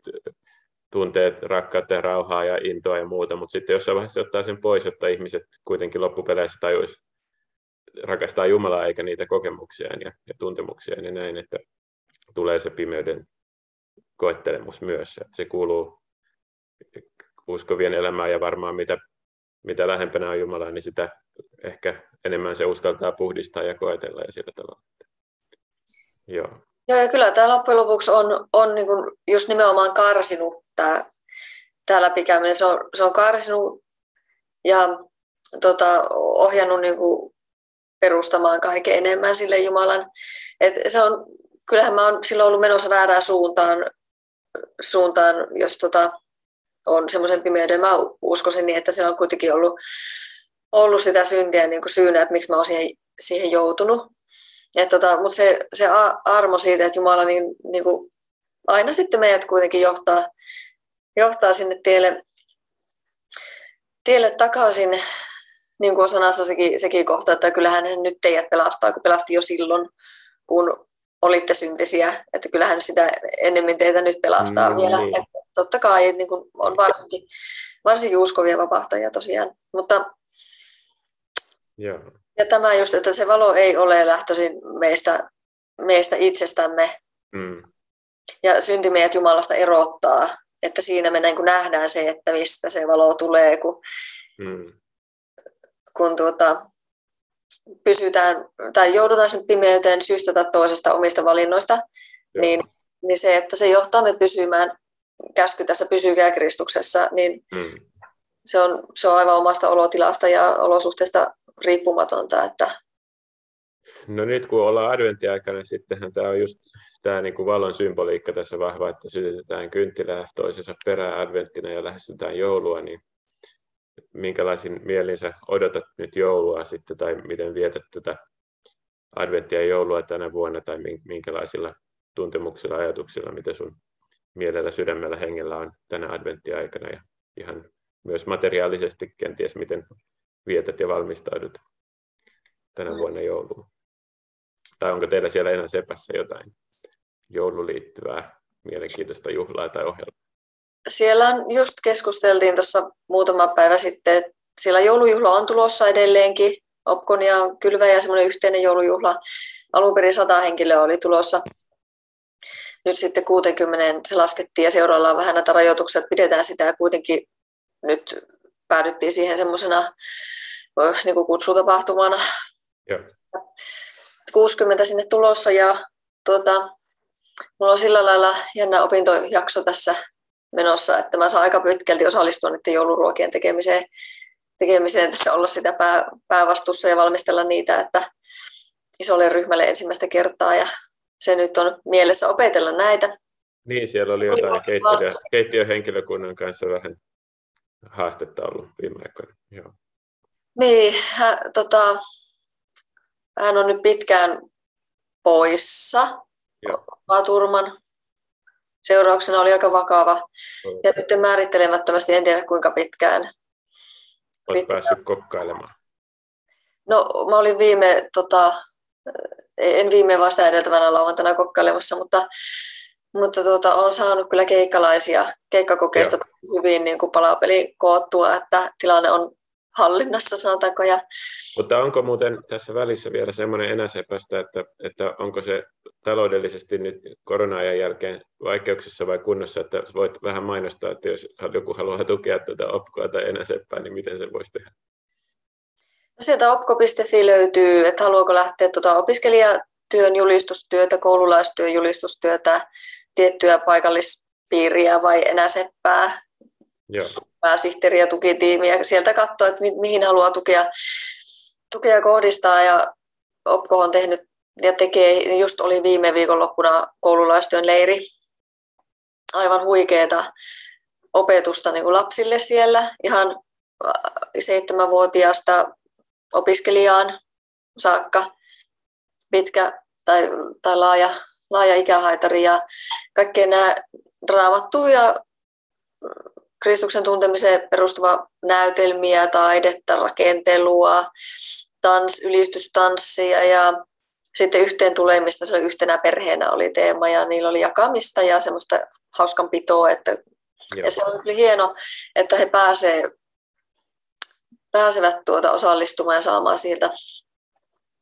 tunteet rakkautta ja rauhaa ja intoa ja muuta, mutta sitten jossain vaiheessa ottaa sen pois, jotta ihmiset kuitenkin loppupeleissä tajuisi rakastaa Jumalaa eikä niitä kokemuksia ja, ja tuntemuksia ja näin, että tulee se pimeyden koettelemus myös. Se kuuluu uskovien elämään ja varmaan mitä, mitä lähempänä on Jumalaa, niin sitä ehkä enemmän se uskaltaa puhdistaa ja koetella ja sillä tavalla. Joo. Joo, ja kyllä tämä loppujen lopuksi on, on niin kuin just nimenomaan karsinut tämä, tämä läpikäyminen. Se on, se on karsinut ja tota, ohjannut niin kuin perustamaan kaiken enemmän sille Jumalan. Et se on, kyllähän mä oon silloin ollut menossa väärään suuntaan, suuntaan jos tota, on semmoisen pimeyden. Mä uskoisin niin, että se on kuitenkin ollut, ollut sitä syntiä niin kuin syynä, että miksi mä oon siihen, siihen joutunut. tota, Mutta se, se armo siitä, että Jumala niin, niin kuin aina sitten meidät kuitenkin johtaa, johtaa sinne tielle, tielle takaisin, niin kuin on sanassa sekin, sekin kohta, että kyllähän hän nyt teidät pelastaa, kun pelasti jo silloin, kun olitte syntisiä, että kyllähän sitä ennemmin teitä nyt pelastaa mm, vielä. Niin. Että totta kai niin kuin on varsinkin, varsinkin uskovia vapahtajia tosiaan, mutta Joo. ja tämä just, että se valo ei ole lähtöisin meistä, meistä itsestämme, mm. ja synti meidät Jumalasta erottaa, että siinä me niin kuin nähdään se, että mistä se valo tulee, kun, mm. kun tuota, pysytään tai joudutaan sen pimeyteen syystä tai toisesta omista valinnoista, niin, niin se, että se johtaa meidät pysymään käsky tässä pysykää Kristuksessa, niin mm. se, on, se on aivan omasta olotilasta ja olosuhteesta riippumatonta. Että... No nyt kun ollaan adventtiaikana, niin sittenhän tämä on just tämä niin kuin valon symboliikka tässä vahva, että sytytetään kynttilää toisensa perään adventtina ja lähestytään joulua, niin minkälaisin mielin sä odotat nyt joulua sitten, tai miten vietät tätä adventtia ja joulua tänä vuonna, tai minkälaisilla tuntemuksilla, ajatuksilla, mitä sun mielellä, sydämellä, hengellä on tänä adventtiaikana, ja ihan myös materiaalisesti kenties, miten vietät ja valmistaudut tänä vuonna jouluun. Tai onko teillä siellä enää sepässä jotain jouluun liittyvää mielenkiintoista juhlaa tai ohjelmaa? siellä just keskusteltiin tuossa muutama päivä sitten, että siellä joulujuhla on tulossa edelleenkin. Opkon ja Kylvä ja semmoinen yhteinen joulujuhla. Alun perin sata henkilöä oli tulossa. Nyt sitten 60 se laskettiin ja seuraalla on vähän näitä rajoituksia, että pidetään sitä ja kuitenkin nyt päädyttiin siihen semmoisena niin kutsutapahtumana. Joo. 60 sinne tulossa ja tuota, mulla on sillä lailla jännä opintojakso tässä menossa, että mä saan aika pitkälti osallistua niiden jouluruokien tekemiseen, tekemiseen tässä olla sitä pää, päävastuussa ja valmistella niitä, että isolle ryhmälle ensimmäistä kertaa ja se nyt on mielessä opetella näitä. Niin, siellä oli jotain keittiö, keittiöhenkilökunnan kanssa vähän haastetta ollut viime aikoina. Joo. Niin, hä, tota, hän on nyt pitkään poissa. Turman seurauksena oli aika vakava. Ja nyt määrittelemättömästi, en tiedä kuinka pitkään. Olet pitkään. päässyt kokkailemaan. No, mä olin viime, tota, en viime vasta edeltävänä lauantaina kokkailemassa, mutta, mutta tuota, olen saanut kyllä keikkalaisia keikkakokeista Joo. hyvin niin kuin palapeli koottua, että tilanne on hallinnassa, sanotaanko. Ja... Mutta onko muuten tässä välissä vielä semmoinen enäsepästä, että, että onko se taloudellisesti nyt korona-ajan jälkeen vaikeuksissa vai kunnossa, että voit vähän mainostaa, että jos joku haluaa tukea tätä opkoa tai enäseppää, niin miten se voisi tehdä? Sieltä opko.fi löytyy, että haluaako lähteä tuota opiskelijatyön julistustyötä, koululaistyön julistustyötä, tiettyä paikallispiiriä vai enäseppää, Joo. pääsihteeri ja tukitiimi ja sieltä katsoa, että mi- mihin haluaa tukea, tukea kohdistaa ja Opko on tehnyt ja tekee, just oli viime viikonloppuna koululaistyön leiri, aivan huikeeta opetusta niin kuin lapsille siellä, ihan seitsemänvuotiaasta opiskelijaan saakka, pitkä tai, tai laaja, laaja ikähaitari ja kaikkea nämä raamattu ja Kristuksen tuntemiseen perustuva näytelmiä, taidetta, rakentelua, tans, ylistystanssia ja sitten yhteen tulemista, se oli yhtenä perheenä oli teema ja niillä oli jakamista ja semmoista hauskanpitoa, että ja se oli hieno, että he pääsee, pääsevät tuota osallistumaan ja saamaan sieltä.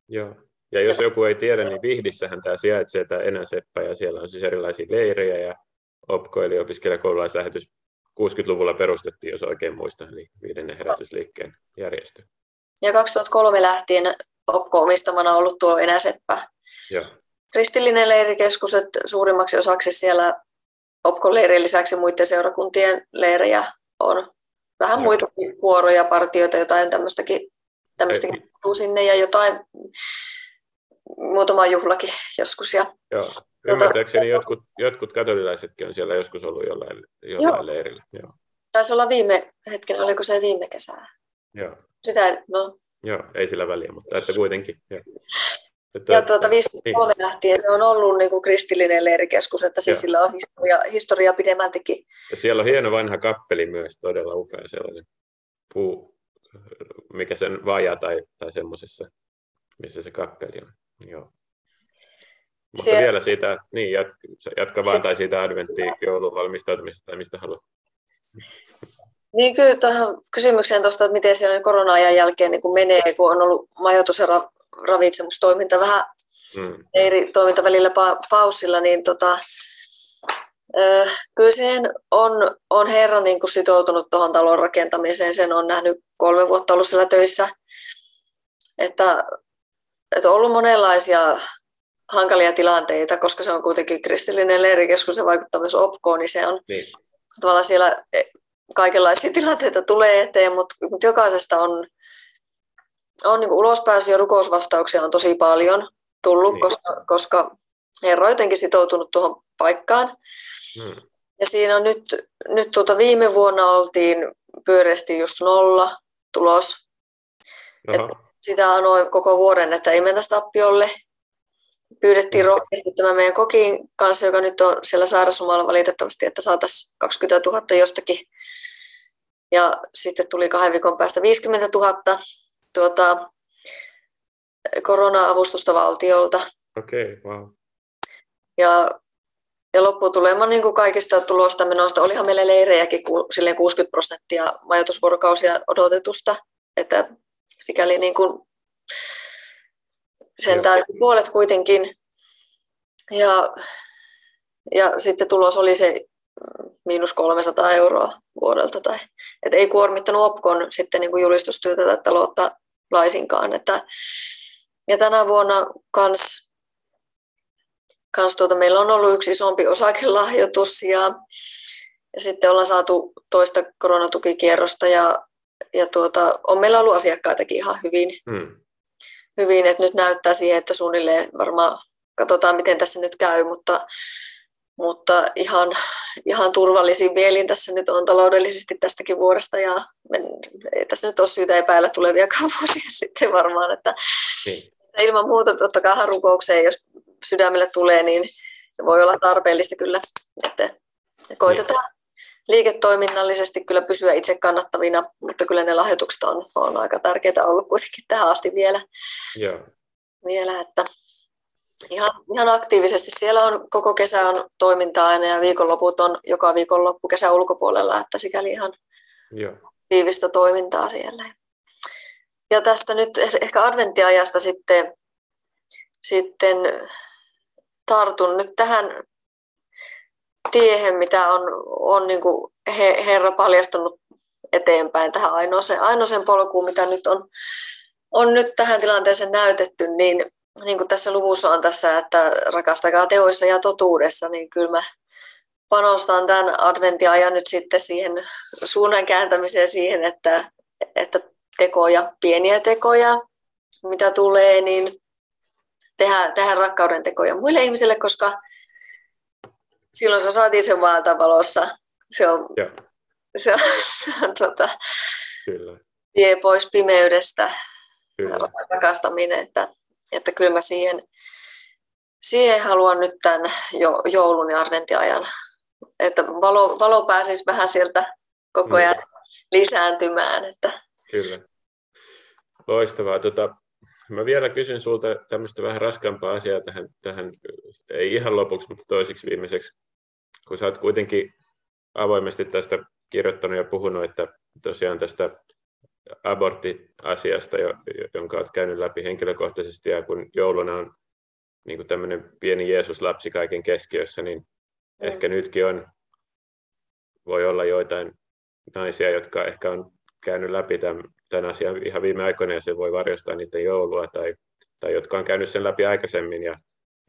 Joo. Ja jos joku ei tiedä, niin Vihdissähän tämä sijaitsee tämä Enäseppä ja siellä on siis erilaisia leirejä ja OPKO eli opiskelijakoululaislähetys 60-luvulla perustettiin, jos oikein muistan, eli viidennen herätysliikkeen järjestö. Ja 2003 lähtien Opko omistamana ollut tuo Enäseppä. Ja. Kristillinen leirikeskus, että suurimmaksi osaksi siellä Opkon leirin lisäksi muiden seurakuntien leirejä on. Vähän ja. muita kuoroja, partioita, jotain tämmöistäkin, tämmöistäkin sinne ja jotain, muutama juhlakin joskus. Ja, Joo. Ymmärtääkseni jotkut, jotkut katolilaisetkin on siellä joskus ollut jollain, jollain Joo. leirillä. Joo. Taisi olla viime hetken, oliko se viime kesää? Joo. Sitä, no. Joo, ei sillä väliä, mutta että kuitenkin. Joo. Että, ja tuota, 53 niin. lähtien se on ollut niin kuin kristillinen leirikeskus, että siis sillä on historia, historia pidemmältikin. Ja siellä on hieno vanha kappeli myös, todella upea sellainen puu, mikä sen vajaa tai, tai semmoisessa, missä se kappeli on. Joo. Mutta se, vielä siitä, niin jatka, jatka vaan, se, tai siitä adventtiin joulun valmistautumisesta, tai mistä haluat. Niin kyllä tähän kysymykseen tuosta, että miten siellä korona-ajan jälkeen niin kun menee, kun on ollut majoitus- ja ravitsemustoiminta vähän hmm. eri toiminta välillä pa- paussilla, niin tota, äh, kyllä siihen on, on Herra niin kuin sitoutunut tuohon talon rakentamiseen. Sen on nähnyt kolme vuotta ollut siellä töissä. Että, että on ollut monenlaisia hankalia tilanteita, koska se on kuitenkin kristillinen leirikeskus, se vaikuttaa myös OPKOon, niin se on niin. tavallaan siellä e, kaikenlaisia tilanteita tulee eteen, mutta, mutta jokaisesta on, on niin ulospääsy ja rukousvastauksia on tosi paljon tullut, niin. koska, koska Herra on jotenkin sitoutunut tuohon paikkaan. Hmm. Ja siinä on nyt, nyt tuota viime vuonna oltiin pyöreästi just nolla tulos. sitä on noin koko vuoden, että ei mennä tappiolle pyydettiin rohkeasti tämä meidän kokin kanssa, joka nyt on siellä sairauslomalla valitettavasti, että saataisiin 20 000 jostakin. Ja sitten tuli kahden viikon päästä 50 000 tuota, korona-avustusta valtiolta. Okei, okay, wow. Ja, ja lopputulema niin kuin kaikista tulosta menoista, olihan meillä leirejäkin silleen 60 prosenttia majoitusvuorokausia odotetusta, että sikäli niin kuin sen täytyy puolet kuitenkin. Ja, ja sitten tulos oli se miinus 300 euroa vuodelta. Tai, et ei kuormittanut Opkon sitten niin kuin julistustyötä tai taloutta laisinkaan. Että, ja tänä vuonna kans kans tuota, meillä on ollut yksi isompi osakelahjoitus ja, ja sitten ollaan saatu toista koronatukikierrosta ja, ja tuota, on meillä ollut asiakkaitakin ihan hyvin, hmm. hyvin, että nyt näyttää siihen, että suunnilleen varmaan katsotaan, miten tässä nyt käy, mutta, mutta ihan, ihan turvallisin mielin tässä nyt on taloudellisesti tästäkin vuodesta ja ei tässä nyt ole syytä epäillä tulevia vuosia sitten varmaan, että niin. ilman muuta totta kai rukoukseen, jos sydämelle tulee, niin voi olla tarpeellista kyllä, että koitetaan liiketoiminnallisesti kyllä pysyä itse kannattavina, mutta kyllä ne lahjoitukset on, on aika tärkeitä ollut kuitenkin tähän asti vielä. Joo. vielä että ihan, ihan aktiivisesti. Siellä on koko kesä on toimintaa aina ja viikonloput on joka viikonloppu kesän ulkopuolella, että sikäli ihan Joo. tiivistä toimintaa siellä. Ja tästä nyt ehkä adventtiajasta sitten, sitten tartun nyt tähän tiehen, mitä on, on niin kuin he, Herra paljastunut eteenpäin tähän ainoaseen, ainoaseen polkuun, mitä nyt on, on nyt tähän tilanteeseen näytetty, niin, niin kuin tässä luvussa on tässä, että rakastakaa teoissa ja totuudessa, niin kyllä mä panostan tämän adventiajan nyt sitten siihen suunnan kääntämiseen siihen, että, että tekoja, pieniä tekoja, mitä tulee, niin tehdä, tehdä rakkauden tekoja muille ihmisille, koska silloin se saatiin sen valtavalossa. Se on, se on, se on tota, Kyllä. vie pois pimeydestä kyllä. rakastaminen, että, että kyllä mä siihen, siihen haluan nyt tämän jo, joulun ja adventiajan, että valo, valo pääsisi vähän sieltä koko ajan mm. lisääntymään. Että. Kyllä. Loistavaa. Tota, Mä vielä kysyn sulta tämmöistä vähän raskaampaa asiaa tähän, tähän, ei ihan lopuksi, mutta toiseksi viimeiseksi. Kun sä oot kuitenkin avoimesti tästä kirjoittanut ja puhunut, että tosiaan tästä aborttiasiasta, jonka olet käynyt läpi henkilökohtaisesti, ja kun jouluna on niin kuin tämmöinen pieni Jeesus-lapsi kaiken keskiössä, niin mm. ehkä nytkin on, voi olla joitain naisia, jotka ehkä on käynyt läpi tämän, tämän asian ihan viime aikoina ja se voi varjostaa niiden joulua tai, tai jotka on käynyt sen läpi aikaisemmin ja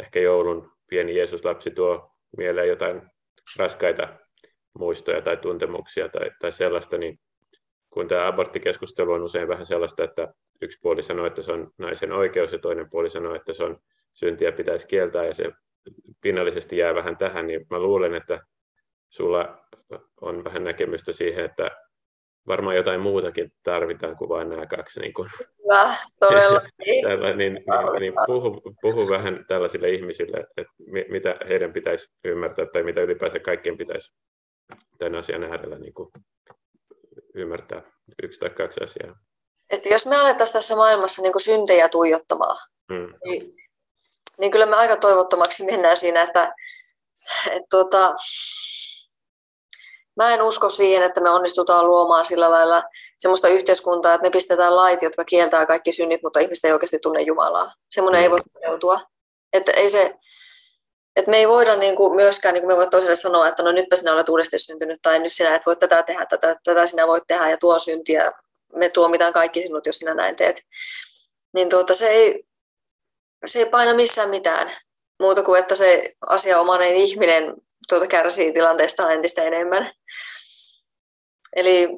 ehkä joulun pieni Jeesus-lapsi tuo mieleen jotain raskaita muistoja tai tuntemuksia tai, tai sellaista, niin kun tämä aborttikeskustelu on usein vähän sellaista, että yksi puoli sanoo, että se on naisen oikeus ja toinen puoli sanoo, että se on syntiä pitäisi kieltää ja se pinnallisesti jää vähän tähän, niin mä luulen, että sulla on vähän näkemystä siihen, että varmaan jotain muutakin tarvitaan kuin vain nämä kaksi. Niin kuin, Kyllä, todella. Tällä, niin, niin, niin puhu, puhu vähän tällaisille ihmisille, että mitä heidän pitäisi ymmärtää tai mitä ylipäänsä kaikkien pitäisi tämän asian äärellä niin kuin ymmärtää yksi tai kaksi asiaa. Että jos me alettaisiin tässä maailmassa niin kuin syntejä tuijottamaan, mm. niin, niin kyllä me aika toivottomaksi mennään siinä, että, että tuota, Mä en usko siihen, että me onnistutaan luomaan sillä lailla semmoista yhteiskuntaa, että me pistetään lait, jotka kieltää kaikki synnit, mutta ihmiset ei oikeasti tunne Jumalaa. Semmoinen ei voi toteutua. Että ei se, että me ei voida niin myöskään, niin kuin me voi toiselle sanoa, että no nytpä sinä olet uudesti syntynyt, tai nyt sinä et voi tätä tehdä, tätä, tätä sinä voit tehdä, ja tuo syntiä, me tuomitaan kaikki sinut, jos sinä näin teet. Niin tuota, se, ei, se ei paina missään mitään, muuta kuin että se asianomainen ihminen tuota kärsii tilanteesta entistä enemmän. Eli,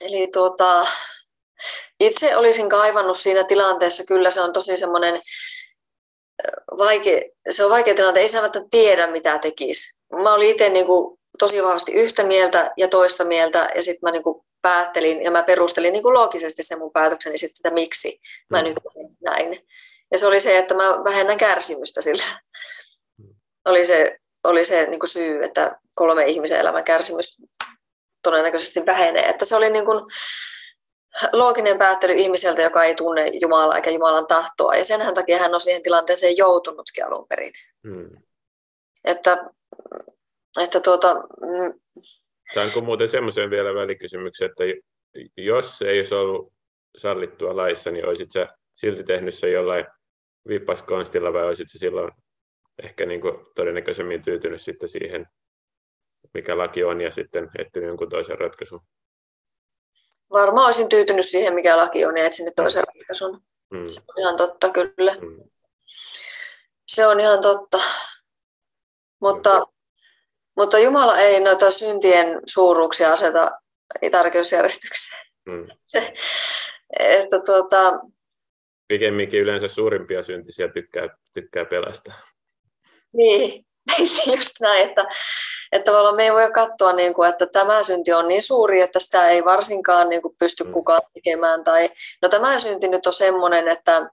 eli tuota, itse olisin kaivannut siinä tilanteessa, kyllä se on tosi semmoinen vaikea, se on vaikea tilanne, ei sä tiedä mitä tekisi. Mä olin itse niin kuin tosi vahvasti yhtä mieltä ja toista mieltä ja sitten mä niin kuin päättelin ja mä perustelin niin kuin loogisesti sen mun päätökseni sitten, että miksi mä mm. nyt näin. Ja se oli se, että mä vähennän kärsimystä sillä. Mm. Oli se oli se niin kuin syy, että kolme ihmisen elämän kärsimys todennäköisesti vähenee. Että se oli niin kuin looginen päättely ihmiseltä, joka ei tunne Jumalaa eikä Jumalan tahtoa. Ja senhän takia hän on siihen tilanteeseen joutunutkin alun perin. Hmm. Että, että tuota, mm, Saanko muuten semmoisen vielä välikysymyksen, että jos ei olisi ollut sallittua laissa, niin olisit sä silti tehnyt se jollain vippaskonstilla vai olisit silloin ehkä niin kuin todennäköisemmin tyytynyt sitten siihen, mikä laki on, ja sitten etsinyt jonkun toisen ratkaisun. Varmaan olisin tyytynyt siihen, mikä laki on, ja etsinyt toisen ratkaisun. Mm. Se on ihan totta, kyllä. Mm. Se on ihan totta. Mutta, mutta Jumala ei noita syntien suuruuksia aseta tärkeysjärjestykseen. Mm. että tuota... Pikemminkin yleensä suurimpia syntisiä tykkää, tykkää pelastaa. Niin, just näin, että, että tavallaan me ei voi katsoa, niin kuin, että tämä synti on niin suuri, että sitä ei varsinkaan niin kuin, pysty mm. kukaan tekemään. Tai, no tämä synti nyt on semmoinen, että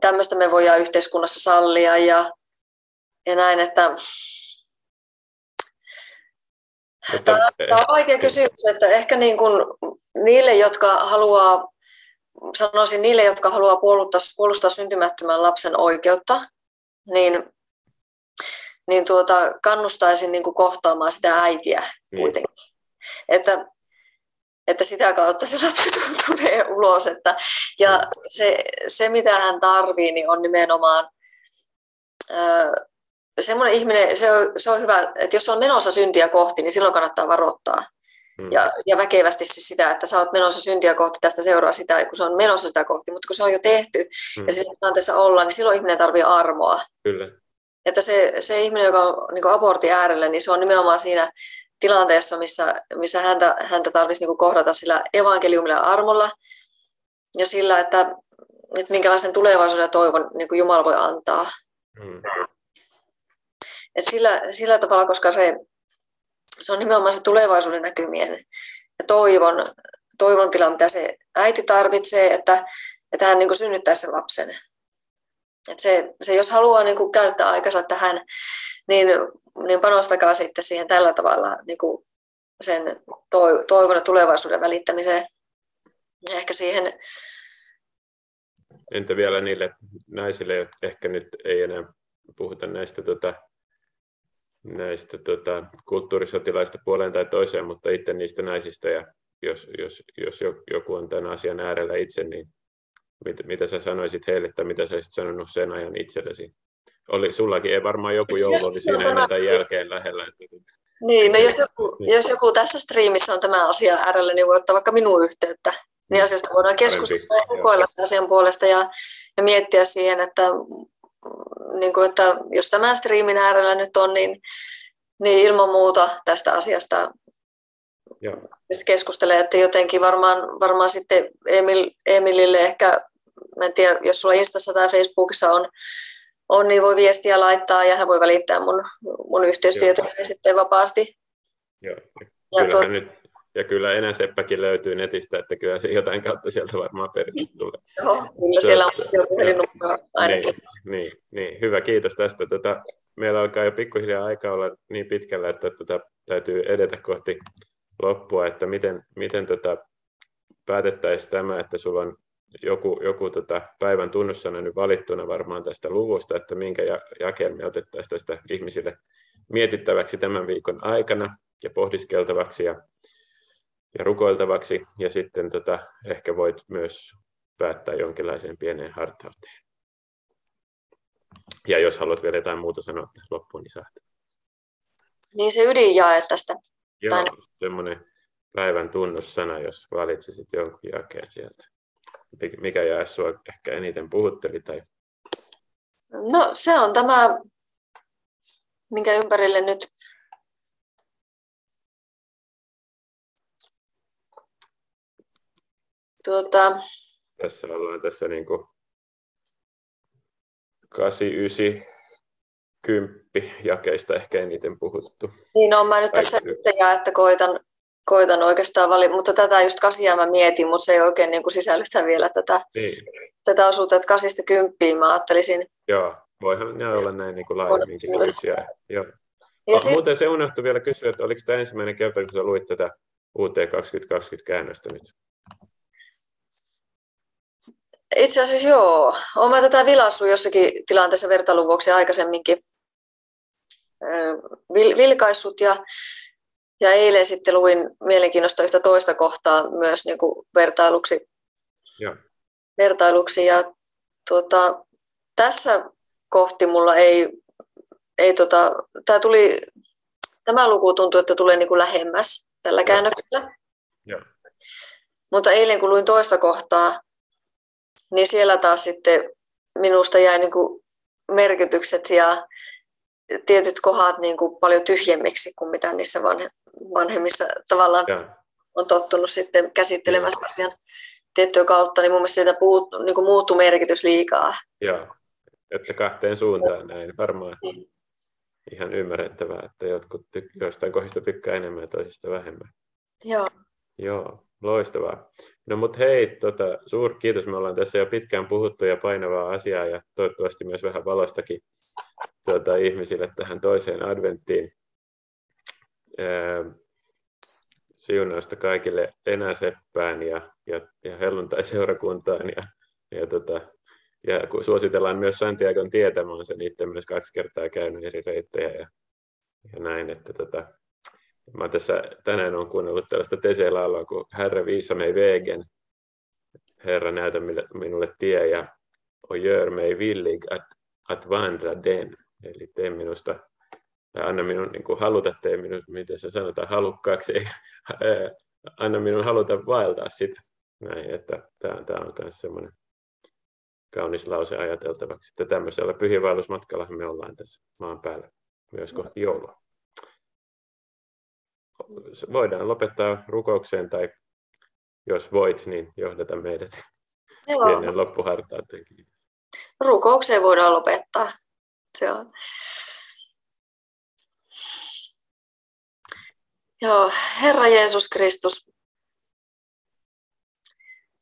tämmöistä me voidaan yhteiskunnassa sallia ja, ja näin, että Tämä, tämä on vaikea kysymys, että ehkä niin kuin niille, jotka haluaa, sanoisin niille, jotka haluaa puolustaa, puolustaa syntymättömän lapsen oikeutta, niin, niin tuota, kannustaisin niin kuin kohtaamaan sitä äitiä mm. kuitenkin. Että, että sitä kautta se lapsi tulee ulos. Että, ja se, se, mitä hän tarvii, niin on nimenomaan semmoinen ihminen, se on, se on hyvä, että jos on menossa syntiä kohti, niin silloin kannattaa varoittaa. Mm. Ja, ja väkevästi siis sitä, että sä oot menossa syntiä kohti, tästä seuraa sitä, kun se on menossa sitä kohti, mutta kun se on jo tehty mm. ja siinä tilanteessa ollaan, niin silloin ihminen tarvitsee armoa. Kyllä. Että se, se ihminen, joka on niin abortin äärellä, niin se on nimenomaan siinä tilanteessa, missä, missä häntä, häntä tarvitsisi niin kohdata sillä evankeliumilla armolla ja sillä, että, että minkälaisen tulevaisuuden toivon niin Jumala voi antaa. Mm. Et sillä, sillä tavalla, koska se, se on nimenomaan se tulevaisuuden näkymien ja toivon, toivon tila, mitä se äiti tarvitsee, että, että hän niin synnyttäisi sen lapsen. Et se, se, jos haluaa niin kuin käyttää aikansa tähän, niin, niin panostakaa sitten siihen tällä tavalla niin kuin sen toivon ja tulevaisuuden välittämiseen. Ehkä siihen... Entä vielä niille naisille, jotka ehkä nyt ei enää puhuta näistä tota, näistä tota, kulttuurisotilaista puoleen tai toiseen, mutta itse niistä naisista ja jos, jos, jos joku on tämän asian äärellä itse, niin mit, mitä sä sanoisit heille tai mitä sä olisit sanonut sen ajan itsellesi? Oli, sullakin ei varmaan joku joulu oli siinä ennen tai jälkeen lähellä. Että... Niin, no jos joku, niin. jos joku tässä striimissä on tämä asia äärellä, niin voi ottaa vaikka minun yhteyttä. Niin mm. asiasta voidaan keskustella ja kokoilla asian puolesta ja, ja miettiä siihen, että niin kuin, että jos tämän striimin äärellä nyt on, niin, niin ilman muuta tästä asiasta Joo. keskustelee, että jotenkin varmaan, varmaan sitten Emil, Emilille ehkä, mä en tiedä, jos sulla Instassa tai Facebookissa on, on, niin voi viestiä laittaa ja hän voi välittää mun, mun yhteystietoja sitten vapaasti. Joo, ja tuo, nyt ja kyllä enää Seppäkin löytyy netistä, että kyllä se jotain kautta sieltä varmaan perille tulee. Joo, kyllä siellä on puhelinnumero ainakin. Niin, niin, niin, hyvä, kiitos tästä. Tätä, meillä alkaa jo pikkuhiljaa aika olla niin pitkällä, että tätä täytyy edetä kohti loppua, että miten, miten tätä päätettäisiin tämä, että sulla on joku, joku tota päivän tunnussana nyt valittuna varmaan tästä luvusta, että minkä jakeen me otettaisiin tästä ihmisille mietittäväksi tämän viikon aikana ja pohdiskeltavaksi. Ja ja rukoiltavaksi, ja sitten tota, ehkä voit myös päättää jonkinlaiseen pieneen hartauteen. Ja jos haluat vielä jotain muuta sanoa loppuun, niin saat. Niin se ydinjae tästä. Joo, semmoinen päivän tunnussana, jos valitsisit jonkun jakeen sieltä. Mikä jae sinua ehkä eniten puhutteli? Tai... No se on tämä, minkä ympärille nyt Tuota... Tässä ollaan tässä niin kuin 8, 9, 10 jakeista ehkä eniten puhuttu. Niin on, mä nyt tässä yhtejää, että koitan, koitan oikeastaan valita, mutta tätä just kasia mä mietin, mutta se ei oikein niin kuin sisällytä vielä tätä, niin. tätä osuutta, että kasista kymppiin mä ajattelisin. Joo, voihan ne olla näin niin kuin laajemminkin Joo. Ja oh, sit... Muuten se unohtui vielä kysyä, että oliko tämä ensimmäinen kerta, kun sä luit tätä UT 2020 käännöstä nyt? Itse asiassa joo. Olen tätä vilassut jossakin tilanteessa vertailun vuoksi aikaisemminkin vil, vilkaissut ja, ja eilen sitten luin mielenkiinnosta yhtä toista kohtaa myös niin kuin vertailuksi. Ja. vertailuksi ja tuota, tässä kohti mulla ei, ei tota, tämä, tuli, tämä luku tuntuu, että tulee niin kuin lähemmäs tällä käännöksellä. Ja. Mutta eilen kun luin toista kohtaa, niin siellä taas sitten minusta jäi niin kuin merkitykset ja tietyt kohdat niin kuin paljon tyhjemmiksi kuin mitä niissä vanhemmissa tavallaan ja. on tottunut sitten käsittelemään asian tiettyä kautta, niin mun mielestä siitä puut, niin kuin muuttuu merkitys liikaa. Joo, että se kahteen suuntaan näin varmaan mm. ihan ymmärrettävää, että jotkut tyk- joistain kohdista tykkää enemmän ja toisista vähemmän. Joo. Joo, loistavaa. No mutta hei, tota, suur kiitos. Me ollaan tässä jo pitkään puhuttu ja painavaa asiaa ja toivottavasti myös vähän valostakin tuota, ihmisille tähän toiseen adventtiin. Siunausta kaikille Enäseppään ja, ja, ja helluntai-seurakuntaan ja, ja, tota, ja suositellaan myös Santiagon tietämään sen itse myös kaksi kertaa käynyt eri reittejä ja, ja näin, että tota, Mä tässä tänään on kuunnellut tällaista teselaulua kuin Herra viisa mei vägen. Herra näytä minulle tie ja gör mig villig att, att vandra den. Eli tee minusta, tai anna minun niin kuin haluta, tee minun, miten se sanotaan, halukkaaksi, ei, anna minun haluta vaeltaa sitä. Näin, että tämä, tämä on myös semmoinen kaunis lause ajateltavaksi, että tämmöisellä pyhiinvaellusmatkalla me ollaan tässä maan päällä myös kohti joulua voidaan lopettaa rukoukseen tai jos voit, niin johdata meidät Joo. pienen loppuhartauteen. Rukoukseen voidaan lopettaa. Se on. Joo, Herra Jeesus Kristus,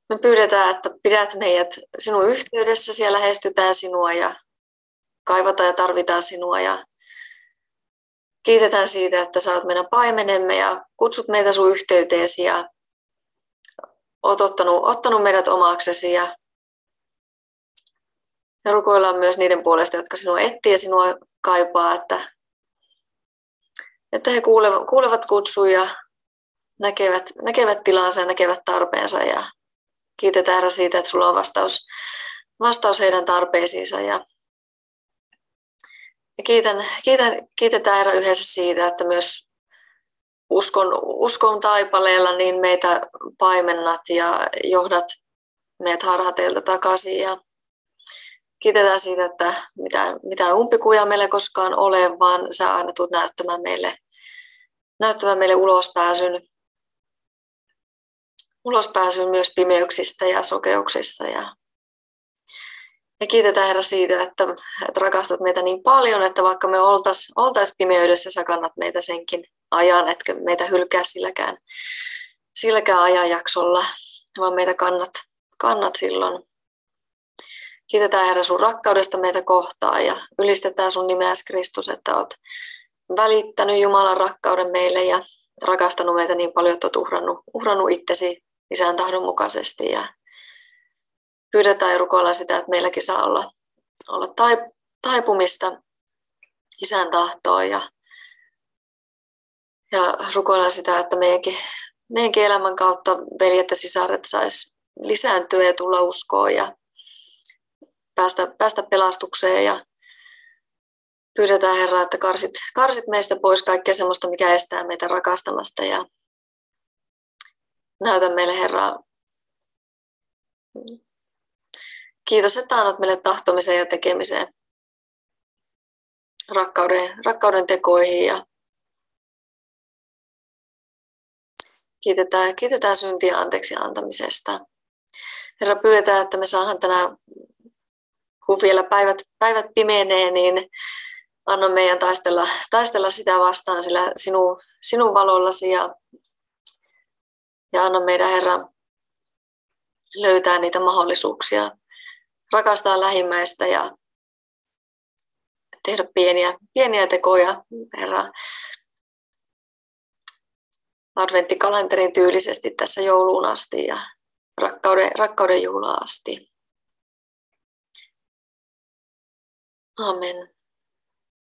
me pyydetään, että pidät meidät sinun yhteydessä, siellä lähestytään sinua ja kaivataan ja tarvitaan sinua ja Kiitetään siitä, että sä oot meidän paimenemme ja kutsut meitä sun yhteyteesi ja oot ottanut, ottanut meidät omaksesi ja, ja rukoillaan myös niiden puolesta, jotka sinua etsii ja sinua kaipaa, että, että he kuulevat, kutsuja ja näkevät, näkevät tilansa ja näkevät tarpeensa ja kiitetään Herra siitä, että sulla on vastaus, vastaus heidän tarpeisiinsa ja ja kiitän, kiitän, kiitetään Herra yhdessä siitä, että myös uskon, uskon taipaleella niin meitä paimennat ja johdat meidät harhateilta takaisin. Ja kiitetään siitä, että mitään, mitään umpikuja meille koskaan ole, vaan sä aina tulet näyttämään meille, näyttämään meille ulospääsyn, ulospääsyn myös pimeyksistä ja sokeuksista ja ja kiitetään Herra siitä, että, että rakastat meitä niin paljon, että vaikka me oltaisiin oltais pimeydessä, sä kannat meitä senkin ajan, etkä meitä hylkää silläkään, silläkään ajanjaksolla, vaan meitä kannat, kannat silloin. Kiitetään Herra sun rakkaudesta meitä kohtaan ja ylistetään sun nimeäsi Kristus, että olet välittänyt Jumalan rakkauden meille ja rakastanut meitä niin paljon, että olet uhrannut, uhrannut itsesi isän tahdon mukaisesti. Ja pyydetään ja rukoillaan sitä, että meilläkin saa olla, olla taipumista isän tahtoon. Ja, ja rukoillaan sitä, että meidänkin, meidänkin elämän kautta veljet ja sisaret saisi lisääntyä ja tulla uskoon ja päästä, päästä pelastukseen ja pyydetään Herra, että karsit, karsit meistä pois kaikkea sellaista, mikä estää meitä rakastamasta ja näytä meille Herra Kiitos, että annat meille tahtomiseen ja tekemiseen, rakkauden, rakkauden tekoihin ja kiitetään, kiitetään syntiä anteeksi antamisesta. Herra, pyydetään, että me saadaan tänään, kun vielä päivät, päivät pimenee, niin anna meidän taistella, taistella sitä vastaan sillä sinun, sinun valollasi ja, ja anna meidän Herra löytää niitä mahdollisuuksia rakastaa lähimmäistä ja tehdä pieniä, pieniä tekoja, Herra, adventtikalenterin tyylisesti tässä jouluun asti ja rakkauden, rakkauden juhlaan asti. Amen.